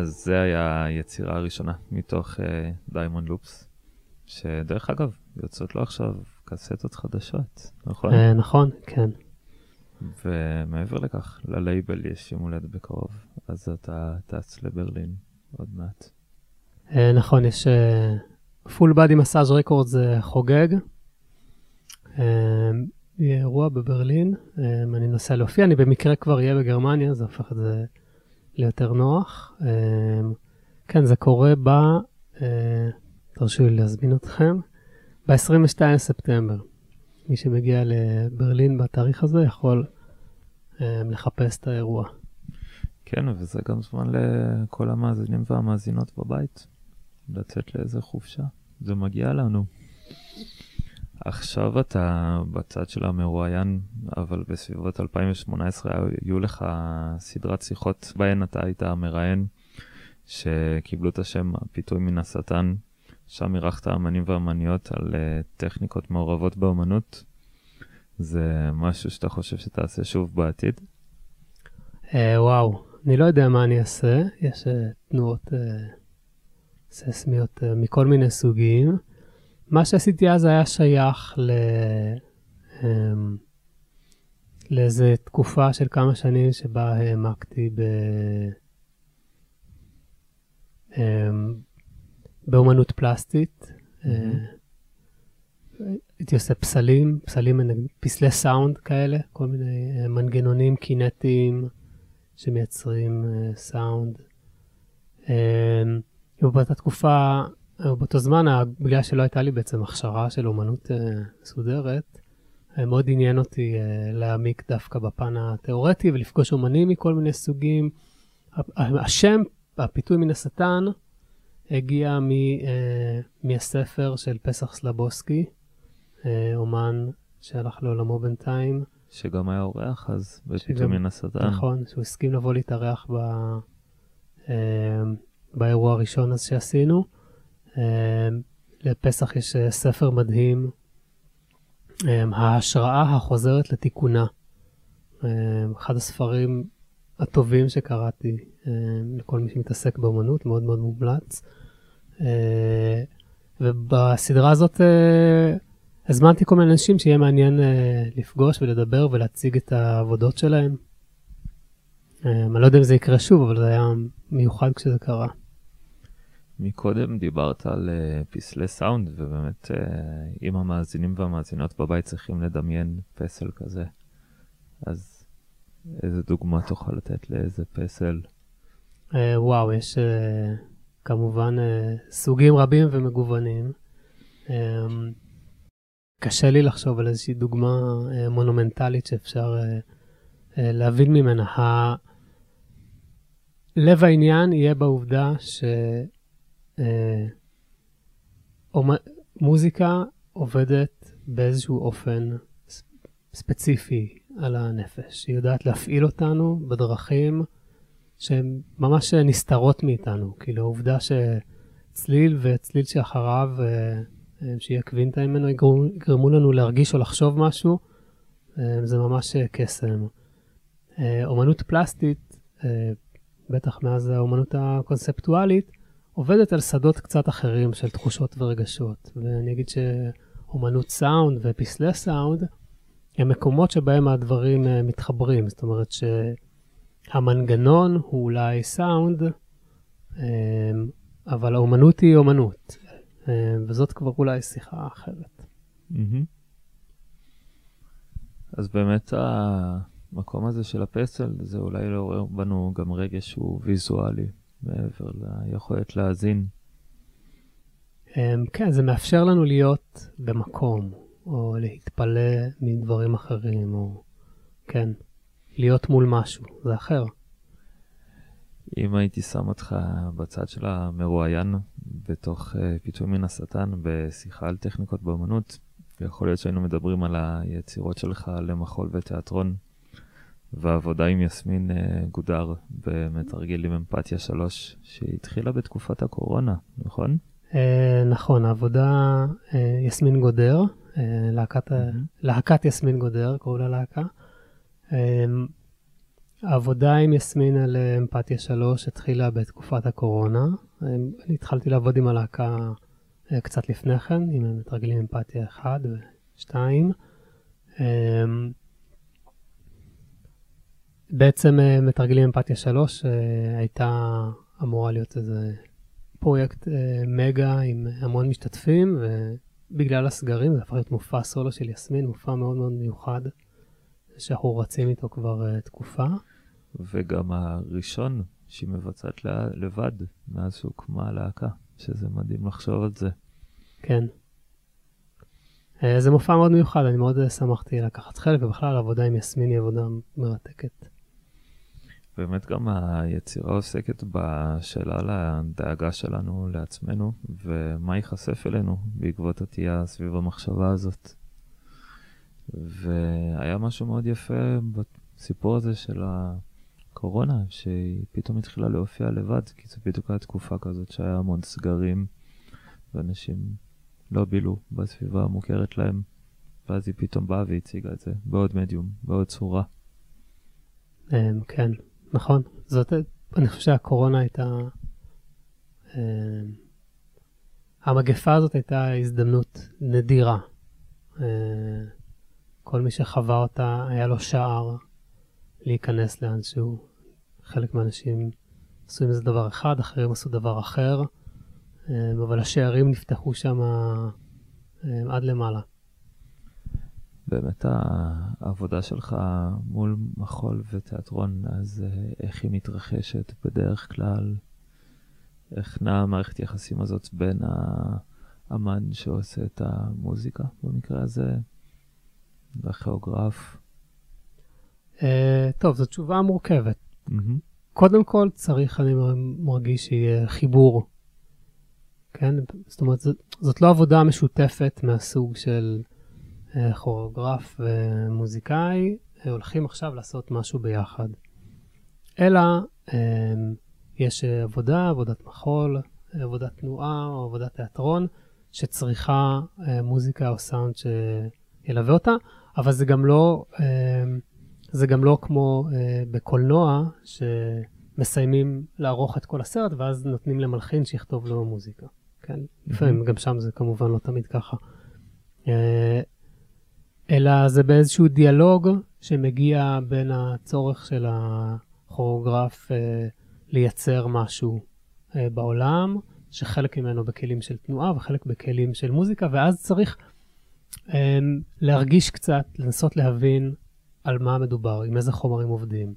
Speaker 1: אז זה היה היצירה הראשונה מתוך Diamond אה, Loops, שדרך אגב, יוצאות לו עכשיו קסטות חדשות, נכון?
Speaker 2: אה, נכון, כן.
Speaker 1: ומעבר לכך, ללייבל יש יום הולדת בקרוב, אז אתה טס לברלין עוד מעט.
Speaker 2: אה, נכון, יש Full Body Massage Records חוגג. אה, יהיה אירוע בברלין, אה, אני נוסע להופיע, אני במקרה כבר אהיה בגרמניה, זה הופך את זה ליותר נוח. אה, כן, זה קורה ב... אה, תרשו לי להזמין אתכם. ב-22 לספטמבר. מי שמגיע לברלין בתאריך הזה יכול um, לחפש את האירוע.
Speaker 1: כן, וזה גם זמן לכל המאזינים והמאזינות בבית, לצאת לאיזה חופשה. זה מגיע לנו. עכשיו אתה בצד של המרואיין, אבל בסביבות 2018 היו לך סדרת שיחות בהן אתה היית המראיין, שקיבלו את השם הפיתוי מן השטן, שם אירחת אמנים ואמניות על uh, טכניקות מעורבות באמנות. זה משהו שאתה חושב שתעשה שוב בעתיד?
Speaker 2: Uh, וואו, אני לא יודע מה אני אעשה. יש uh, תנועות ססמיות מכל מיני סוגים. מה שעשיתי אז היה שייך ל... Um, לאיזה תקופה של כמה שנים שבה העמקתי ב... Um, באומנות פלסטית. אה, הייתי עושה פסלים, פסלים, פסלי סאונד כאלה, כל מיני אה, מנגנונים קינטיים שמייצרים אה, סאונד. ובאותה תקופה, באותו זמן, בגלל שלא הייתה לי בעצם הכשרה של אומנות מסודרת, מאוד עניין אותי להעמיק דווקא בפן התיאורטי ולפגוש אומנים מכל מיני סוגים. השם, הפיתוי מן השטן, הגיע מ, מהספר של פסח סלבוסקי, אומן שהלך לעולמו בינתיים.
Speaker 1: שגם היה אורח אז, בפתאום מן השטן.
Speaker 2: נכון, שהוא הסכים לבוא להתארח ב, באירוע הראשון אז שעשינו. Uh, לפסח יש uh, ספר מדהים, um, ההשראה החוזרת לתיקונה. Um, אחד הספרים הטובים שקראתי לכל מי שמתעסק באמנות, מאוד מאוד מומלץ. אה, ובסדרה הזאת אה, הזמנתי כל מיני אנשים שיהיה מעניין אה, לפגוש ולדבר ולהציג את העבודות שלהם. אני לא יודע אם זה יקרה שוב, אבל זה היה מיוחד כשזה קרה.
Speaker 1: מקודם דיברת על uh, פסלי סאונד, ובאמת uh, אם המאזינים והמאזינות בבית צריכים לדמיין פסל כזה, אז איזה דוגמה תוכל לתת לאיזה פסל?
Speaker 2: Uh, וואו, יש כמובן אה, סוגים רבים ומגוונים. אה, קשה לי לחשוב על איזושהי דוגמה אה, מונומנטלית שאפשר להבין ממנה. לב העניין יהיה בעובדה שמוזיקה עובדת באיזשהו אופן ספציפי על הנפש. היא יודעת להפעיל אותנו בדרכים שהן ממש נסתרות מאיתנו. כאילו, העובדה שצליל וצליל שאחריו, אה, אה, שיהיה קווינטה ממנו, יגרמו לנו להרגיש או לחשוב משהו, אה, זה ממש קסם. אומנות פלסטית, בטח מאז האומנות הקונספטואלית, עובדת על שדות קצת אחרים של תחושות ורגשות. ואני אגיד שאומנות סאונד ופסלי סאונד הם מקומות שבהם הדברים מתחברים. זאת אומרת ש... המנגנון הוא אולי סאונד, אמ, אבל האומנות היא אומנות, אמ, וזאת כבר אולי שיחה אחרת.
Speaker 1: אז באמת המקום הזה של הפסל, זה אולי לעורר בנו גם רגש שהוא ויזואלי, מעבר ליכולת להאזין.
Speaker 2: אמ, כן, זה מאפשר לנו להיות במקום, או להתפלא מדברים אחרים, או כן. להיות מול משהו, זה אחר.
Speaker 1: אם הייתי שם אותך בצד של המרואיין בתוך uh, פיתוי מן השטן בשיחה על טכניקות באמנות, יכול להיות שהיינו מדברים על היצירות שלך למחול ותיאטרון, והעבודה עם יסמין uh, גודר במתרגיל עם אמפתיה 3, שהתחילה בתקופת הקורונה, נכון?
Speaker 2: Uh, נכון, העבודה uh, יסמין גודר, להקת. להקת יסמין גודר, קראו לה להקה. העבודה עם יסמין על אה, אמפתיה 3 התחילה בתקופת הקורונה. אה, אני התחלתי לעבוד עם הלהקה אה, קצת לפני כן, עם מתרגלים אמפתיה 1 ו-2. בעצם אה, מתרגלים אמפתיה 3 אה, הייתה אמורה להיות איזה פרויקט אה, מגה עם המון משתתפים, ובגלל הסגרים זה הפך להיות מופע סולו של יסמין, מופע מאוד מאוד מיוחד, שאנחנו רצים איתו כבר תקופה.
Speaker 1: וגם הראשון שהיא מבצעת לבד מאז שהוקמה הלהקה, שזה מדהים לחשוב על זה.
Speaker 2: כן. זה מופע מאוד מיוחד, אני מאוד שמחתי לקחת חלק, ובכלל העבודה עם יסמין היא עבודה מרתקת.
Speaker 1: באמת גם היצירה עוסקת בשאלה לדאגה שלנו לעצמנו, ומה ייחשף אלינו בעקבות התהייה סביב המחשבה הזאת. והיה משהו מאוד יפה בסיפור הזה של הקורונה, שהיא פתאום התחילה להופיע לבד, כי זו בדיוק הייתה תקופה כזאת שהיה המון סגרים, ואנשים לא בילו בסביבה המוכרת להם, ואז היא פתאום באה והציגה את זה בעוד מדיום, בעוד צורה.
Speaker 2: אמ, כן, נכון, זאת, אני חושב שהקורונה הייתה, אה, המגפה הזאת הייתה הזדמנות נדירה. אה, כל מי שחווה אותה, היה לו שער להיכנס לאנשהו. חלק מהאנשים עשו עם זה דבר אחד, אחרים עשו דבר אחר, אה, אבל השערים נפתחו שם אה, עד למעלה.
Speaker 1: באמת העבודה שלך מול מחול ותיאטרון, אז אה, איך היא מתרחשת בדרך כלל? איך נעה המערכת יחסים הזאת בין האמן שעושה את המוזיקה במקרה הזה לכיאוגרף?
Speaker 2: Uh, טוב, זו תשובה מורכבת. Mm-hmm. קודם כל צריך, אני מרגיש שיהיה חיבור. כן? זאת אומרת, זאת, זאת לא עבודה משותפת מהסוג של... כוריאוגרף ומוזיקאי הולכים עכשיו לעשות משהו ביחד. אלא אמ, יש עבודה, עבודת מחול, עבודת תנועה או עבודת תיאטרון, שצריכה אה, מוזיקה או סאונד שילווה אותה, אבל זה גם לא, זה גם לא כמו אה, בקולנוע, שמסיימים לערוך את כל הסרט ואז נותנים למלחין שיכתוב לו מוזיקה. כן? לפעמים, גם שם זה כמובן לא תמיד ככה. אלא זה באיזשהו דיאלוג שמגיע בין הצורך של הכוריאוגרף אה, לייצר משהו אה, בעולם, שחלק ממנו בכלים של תנועה וחלק בכלים של מוזיקה, ואז צריך אה, להרגיש קצת, לנסות להבין על מה מדובר, עם איזה חומרים עובדים,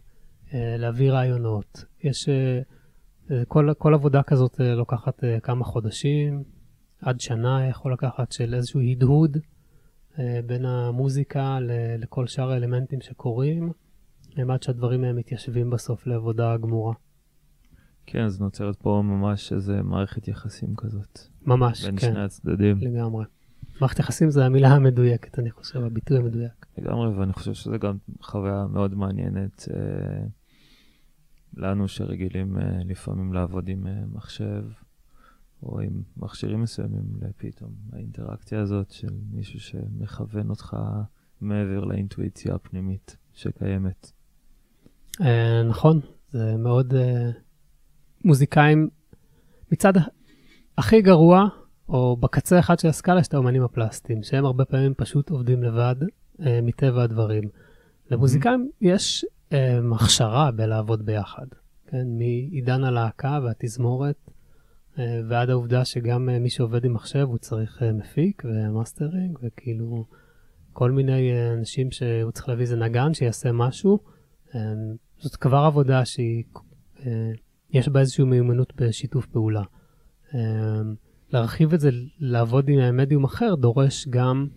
Speaker 2: אה, להביא רעיונות. יש, אה, אה כל, כל עבודה כזאת אה, לוקחת אה, כמה חודשים, עד שנה יכול לקחת של איזשהו הדהוד. אה, בין המוזיקה לכל שאר האלמנטים שקורים, עד שהדברים מתיישבים בסוף לעבודה גמורה.
Speaker 1: כן, אז נוצרת פה ממש איזה מערכת יחסים כזאת.
Speaker 2: ממש,
Speaker 1: בין
Speaker 2: כן.
Speaker 1: בין שני הצדדים.
Speaker 2: לגמרי. מערכת יחסים זה המילה המדויקת, אני חושב, הביטוי המדויק.
Speaker 1: לגמרי, ואני חושב שזה גם חוויה מאוד מעניינת אה, לנו שרגילים אה, לפעמים לעבוד עם אה, מחשב. או עם מכשירים מסוימים, פתאום האינטראקציה הזאת של מישהו שמכוון אותך מעבר לאינטואיציה הפנימית שקיימת.
Speaker 2: אה, נכון, זה מאוד... אה, מוזיקאים, מצד הכי גרוע, או בקצה אחד של הסקאלה, יש את האומנים הפלסטיים, שהם הרבה פעמים פשוט עובדים לבד, אה, מטבע הדברים. למוזיקאים יש הכשרה בלעבוד ביחד, כן? מעידן הלהקה והתזמורת אה, ועד העובדה שגם אה, מי שעובד עם מחשב הוא צריך אה, מפיק ומאסטרינג, וכאילו כל מיני אנשים שהוא צריך להביא איזה נגן שיעשה משהו. זאת כבר עבודה שהיא, יש בה איזושהי מיומנות בשיתוף פעולה. להרחיב את זה, לעבוד עם מדיום אחר, דורש גם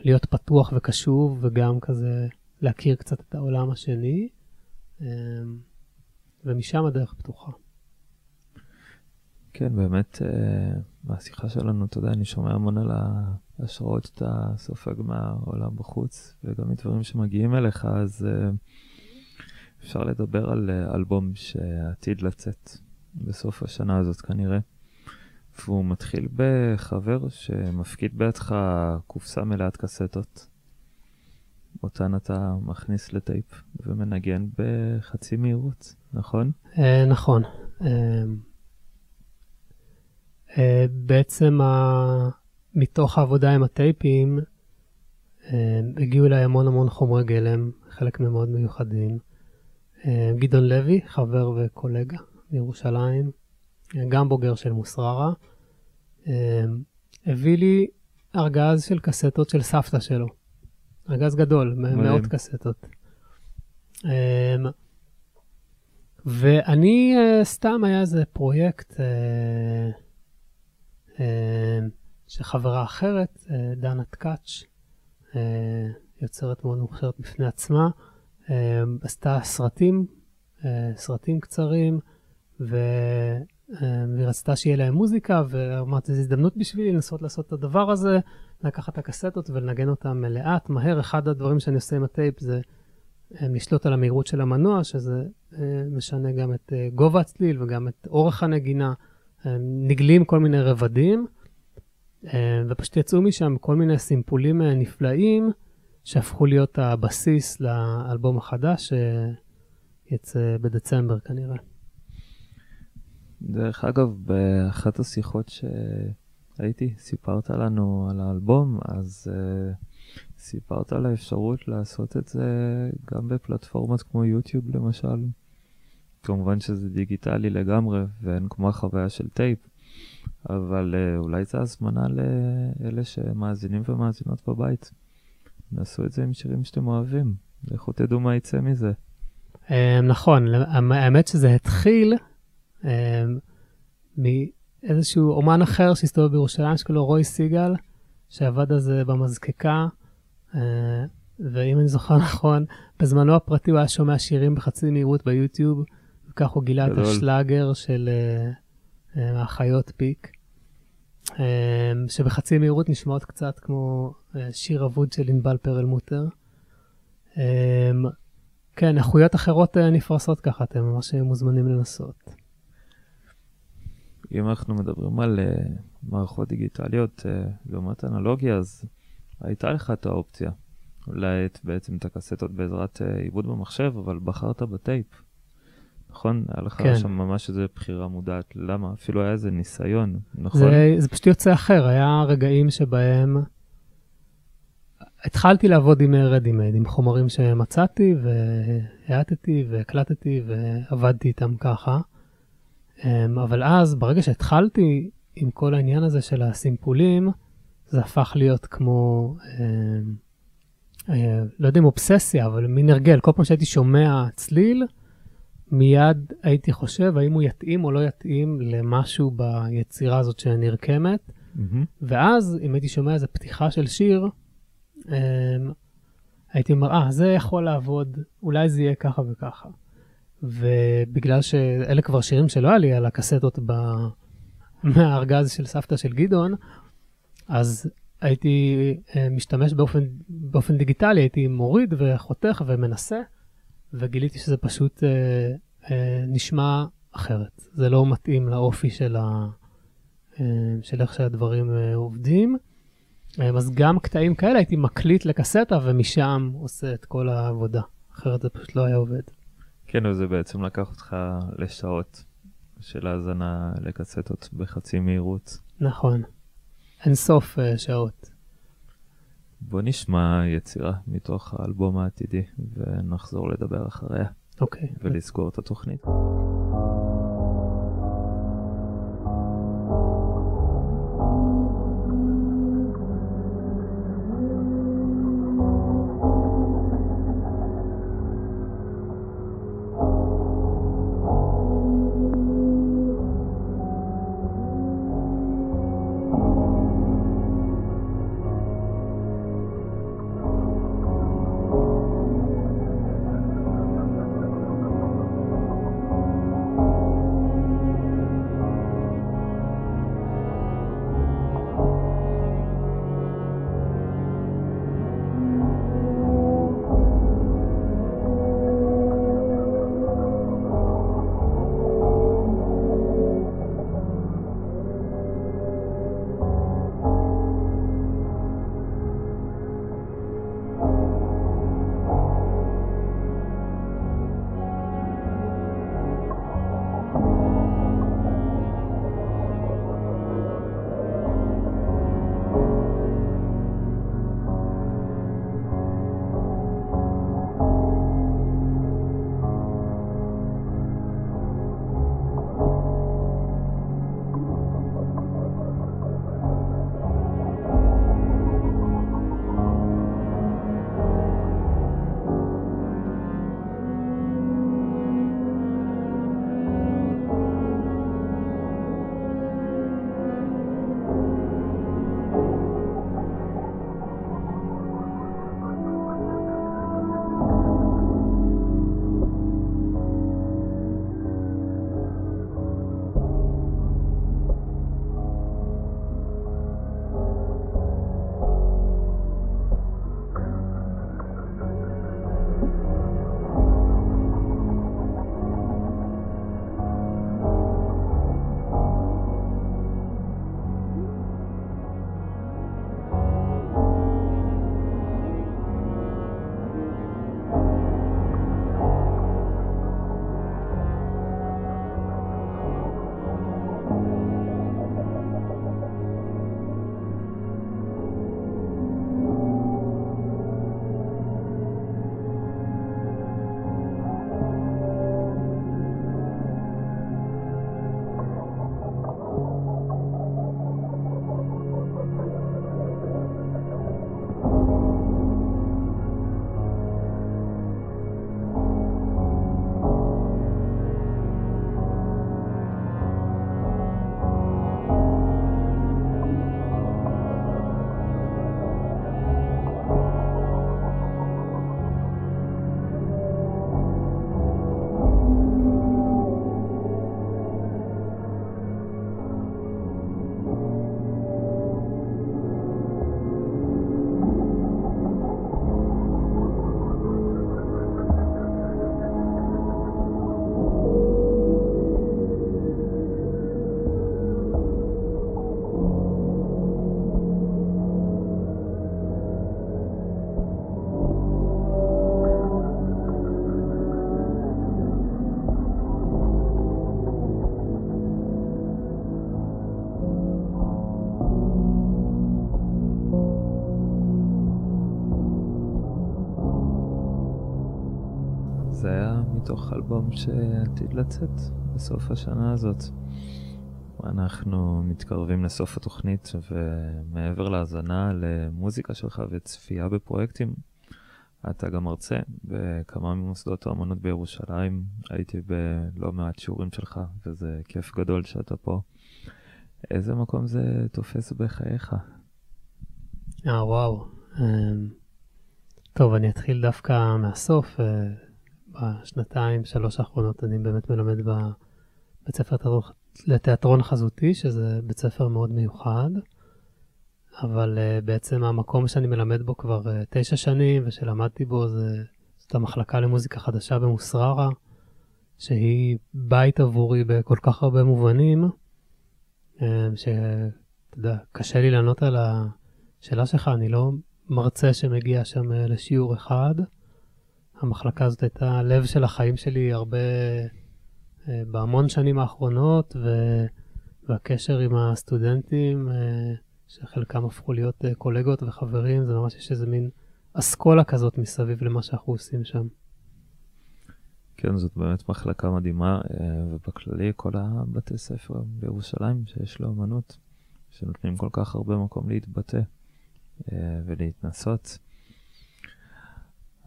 Speaker 2: להיות פתוח וקשוב, וגם כזה להכיר קצת את העולם השני, ומשם הדרך פתוחה.
Speaker 1: כן, באמת, uh, מהשיחה שלנו, אתה יודע, אני שומע המון על ההשראות שאתה סופג מהעולם בחוץ, וגם מדברים שמגיעים אליך, אז uh, אפשר לדבר על uh, אלבום שעתיד לצאת בסוף השנה הזאת כנראה. והוא מתחיל בחבר שמפקיד בידך קופסה מלאת קסטות. אותן אתה מכניס לטייפ ומנגן בחצי מהירות, נכון?
Speaker 2: אה, נכון. אה, בעצם ה... מתוך העבודה עם הטייפים, אה, הגיעו אליי המון המון חומרי גלם, חלק מהם מאוד מיוחדים. אה, גדעון לוי, חבר וקולגה מירושלים, אה, גם בוגר של מוסררה, אה, הביא לי ארגז של קסטות של סבתא שלו. ארגז גדול, מ-
Speaker 1: מדהים.
Speaker 2: מאות קסטות. אה, ואני, אה, סתם היה איזה פרויקט אה, שחברה אחרת, אה, דנה טקאץ', אה, יוצרת מאוד מוכשרת בפני עצמה, אה, עשתה סרטים, אה, סרטים קצרים. אה, והיא רצתה שיהיה להם מוזיקה, ואמרתי, זו הזדמנות בשבילי לנסות לעשות את הדבר הזה, לקחת את הקסטות ולנגן אותם לאט, מהר. אחד הדברים שאני עושה עם הטייפ זה אה, לשלוט על המהירות של המנוע, שזה אה, משנה גם את אה, גובה הצליל וגם את אורך הנגינה. אה, נגלים כל מיני רבדים, אה, ופשוט יצאו משם כל מיני סימפולים אה, נפלאים, שהפכו להיות הבסיס לאלבום החדש, שיצא בדצמבר כנראה.
Speaker 1: דרך אגב, באחת השיחות שהייתי, סיפרת לנו על האלבום, אז uh, סיפרת על האפשרות לעשות את זה גם בפלטפורמות כמו יוטיוב למשל. כמובן שזה דיגיטלי לגמרי, ואין כמו החוויה של טייפ, אבל uh, אולי זו הזמנה לאלה שמאזינים ומאזינות בבית. נסו את זה עם שירים שאתם אוהבים, לכו תדעו מה יצא מזה.
Speaker 2: אה, נכון, האמת שזה התחיל אה, מאיזשהו אומן אחר שהסתובב בירושלים, שקוראים לו רוי סיגל, שעבד על זה במזקקה, אה, ואם אני זוכר נכון, בזמנו הפרטי הוא היה שומע שירים בחצי מהירות ביוטיוב, וכך הוא גילה
Speaker 1: גדול.
Speaker 2: את השלאגר של אה, אה, האחיות פיק, אה, שבחצי מהירות נשמעות קצת כמו שיר אבוד של ענבל פרלמוטר. אה, כן, איכויות אחרות נפרסות ככה, אתם ממש מוזמנים לנסות.
Speaker 1: אם אנחנו מדברים על uh, מערכות דיגיטליות uh, לעומת אנלוגיה, אז הייתה לך את האופציה להאט בעצם את הקסטות בעזרת uh, עיבוד במחשב, אבל בחרת בטייפ. נכון? היה לך
Speaker 2: כן.
Speaker 1: שם ממש איזו בחירה מודעת. למה? אפילו היה איזה ניסיון, נכון?
Speaker 2: זה, זה פשוט יוצא אחר, היה רגעים שבהם התחלתי לעבוד עם רדימייד, עם חומרים שמצאתי והאטתי והקלטתי ועבדתי איתם ככה. אמ, אבל אז, ברגע שהתחלתי עם כל העניין הזה של הסימפולים, זה הפך להיות כמו, אמ, אה, לא יודע אם אובססיה, אבל מין הרגל. כל פעם שהייתי שומע צליל, מיד הייתי חושב האם הוא יתאים או לא יתאים למשהו ביצירה הזאת שנרקמת.
Speaker 1: מהמם.
Speaker 2: ואז, אם הייתי שומע איזה פתיחה של שיר, אמ, הייתי אומר, אה, זה יכול לעבוד, אולי זה יהיה ככה וככה. ובגלל שאלה כבר שירים שלא היה לי על הקסטות ב... מהארגז של סבתא של גדעון, אז הייתי אה, משתמש באופן, באופן דיגיטלי, הייתי מוריד וחותך ומנסה, וגיליתי שזה פשוט אה, אה, נשמע אחרת. זה לא מתאים לאופי של, ה, אה, של איך שהדברים אה, עובדים. אה, אז גם קטעים כאלה הייתי מקליט לקסטה ומשם עושה את כל העבודה. אחרת זה פשוט לא היה עובד.
Speaker 1: כן, וזה בעצם לקח אותך לשעות של האזנה לקסטות בחצי מהירות.
Speaker 2: נכון. אין סוף uh, שעות.
Speaker 1: בוא נשמע יצירה מתוך האלבום העתידי, ונחזור לדבר אחריה,
Speaker 2: אוקיי.
Speaker 1: ולסגור את התוכנית. אלבום שעתיד לצאת בסוף השנה הזאת. אנחנו מתקרבים לסוף התוכנית, ומעבר להאזנה למוזיקה שלך וצפייה בפרויקטים, אתה גם מרצה בכמה ממוסדות האמנות בירושלים. הייתי בלא מעט שיעורים שלך, וזה כיף גדול שאתה פה. איזה מקום זה תופס בחייך?
Speaker 2: אה, וואו. אמ, טוב, אני אתחיל דווקא מהסוף. בשנתיים, שלוש האחרונות אני באמת מלמד בבית ספר לתיאטרון חזותי, שזה בית ספר מאוד מיוחד. אבל uh, בעצם המקום שאני מלמד בו כבר uh, תשע שנים ושלמדתי בו זה, זאת המחלקה למוזיקה חדשה במוסררה, שהיא בית עבורי בכל כך הרבה מובנים, uh, שאתה יודע, קשה לי לענות על השאלה שלך, אני לא מרצה שמגיע שם uh, לשיעור אחד. המחלקה הזאת הייתה הלב של החיים שלי הרבה, uh, בהמון שנים האחרונות, ו... והקשר עם הסטודנטים, uh, שחלקם הפכו להיות uh, קולגות וחברים, זה ממש יש איזה מין אסכולה כזאת מסביב למה שאנחנו עושים שם.
Speaker 1: כן, זאת באמת מחלקה מדהימה, ובכללי כל הבתי ספר בירושלים שיש לו אמנות, שנותנים כל כך הרבה מקום להתבטא ולהתנסות.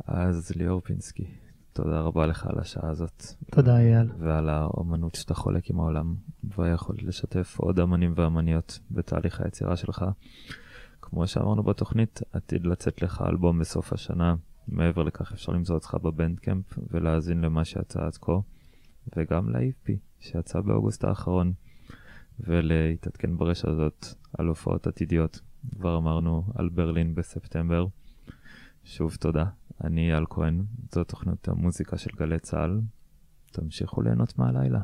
Speaker 1: אז ליאור פינסקי, תודה רבה לך על השעה הזאת.
Speaker 2: תודה, אייל.
Speaker 1: ועל האומנות שאתה חולק עם העולם, והיכולת לשתף עוד אמנים ואמניות בתהליך היצירה שלך. כמו שאמרנו בתוכנית, עתיד לצאת לך אלבום בסוף השנה. מעבר לכך אפשר למצוא אותך בבנדקמפ ולהאזין למה שיצא עד כה, וגם ל-EP שיצא באוגוסט האחרון, ולהתעדכן ברשת הזאת על הופעות עתידיות. כבר אמרנו על ברלין בספטמבר. שוב תודה. אני אייל כהן, זו תוכנית המוזיקה של גלי צה"ל. תמשיכו ליהנות מהלילה.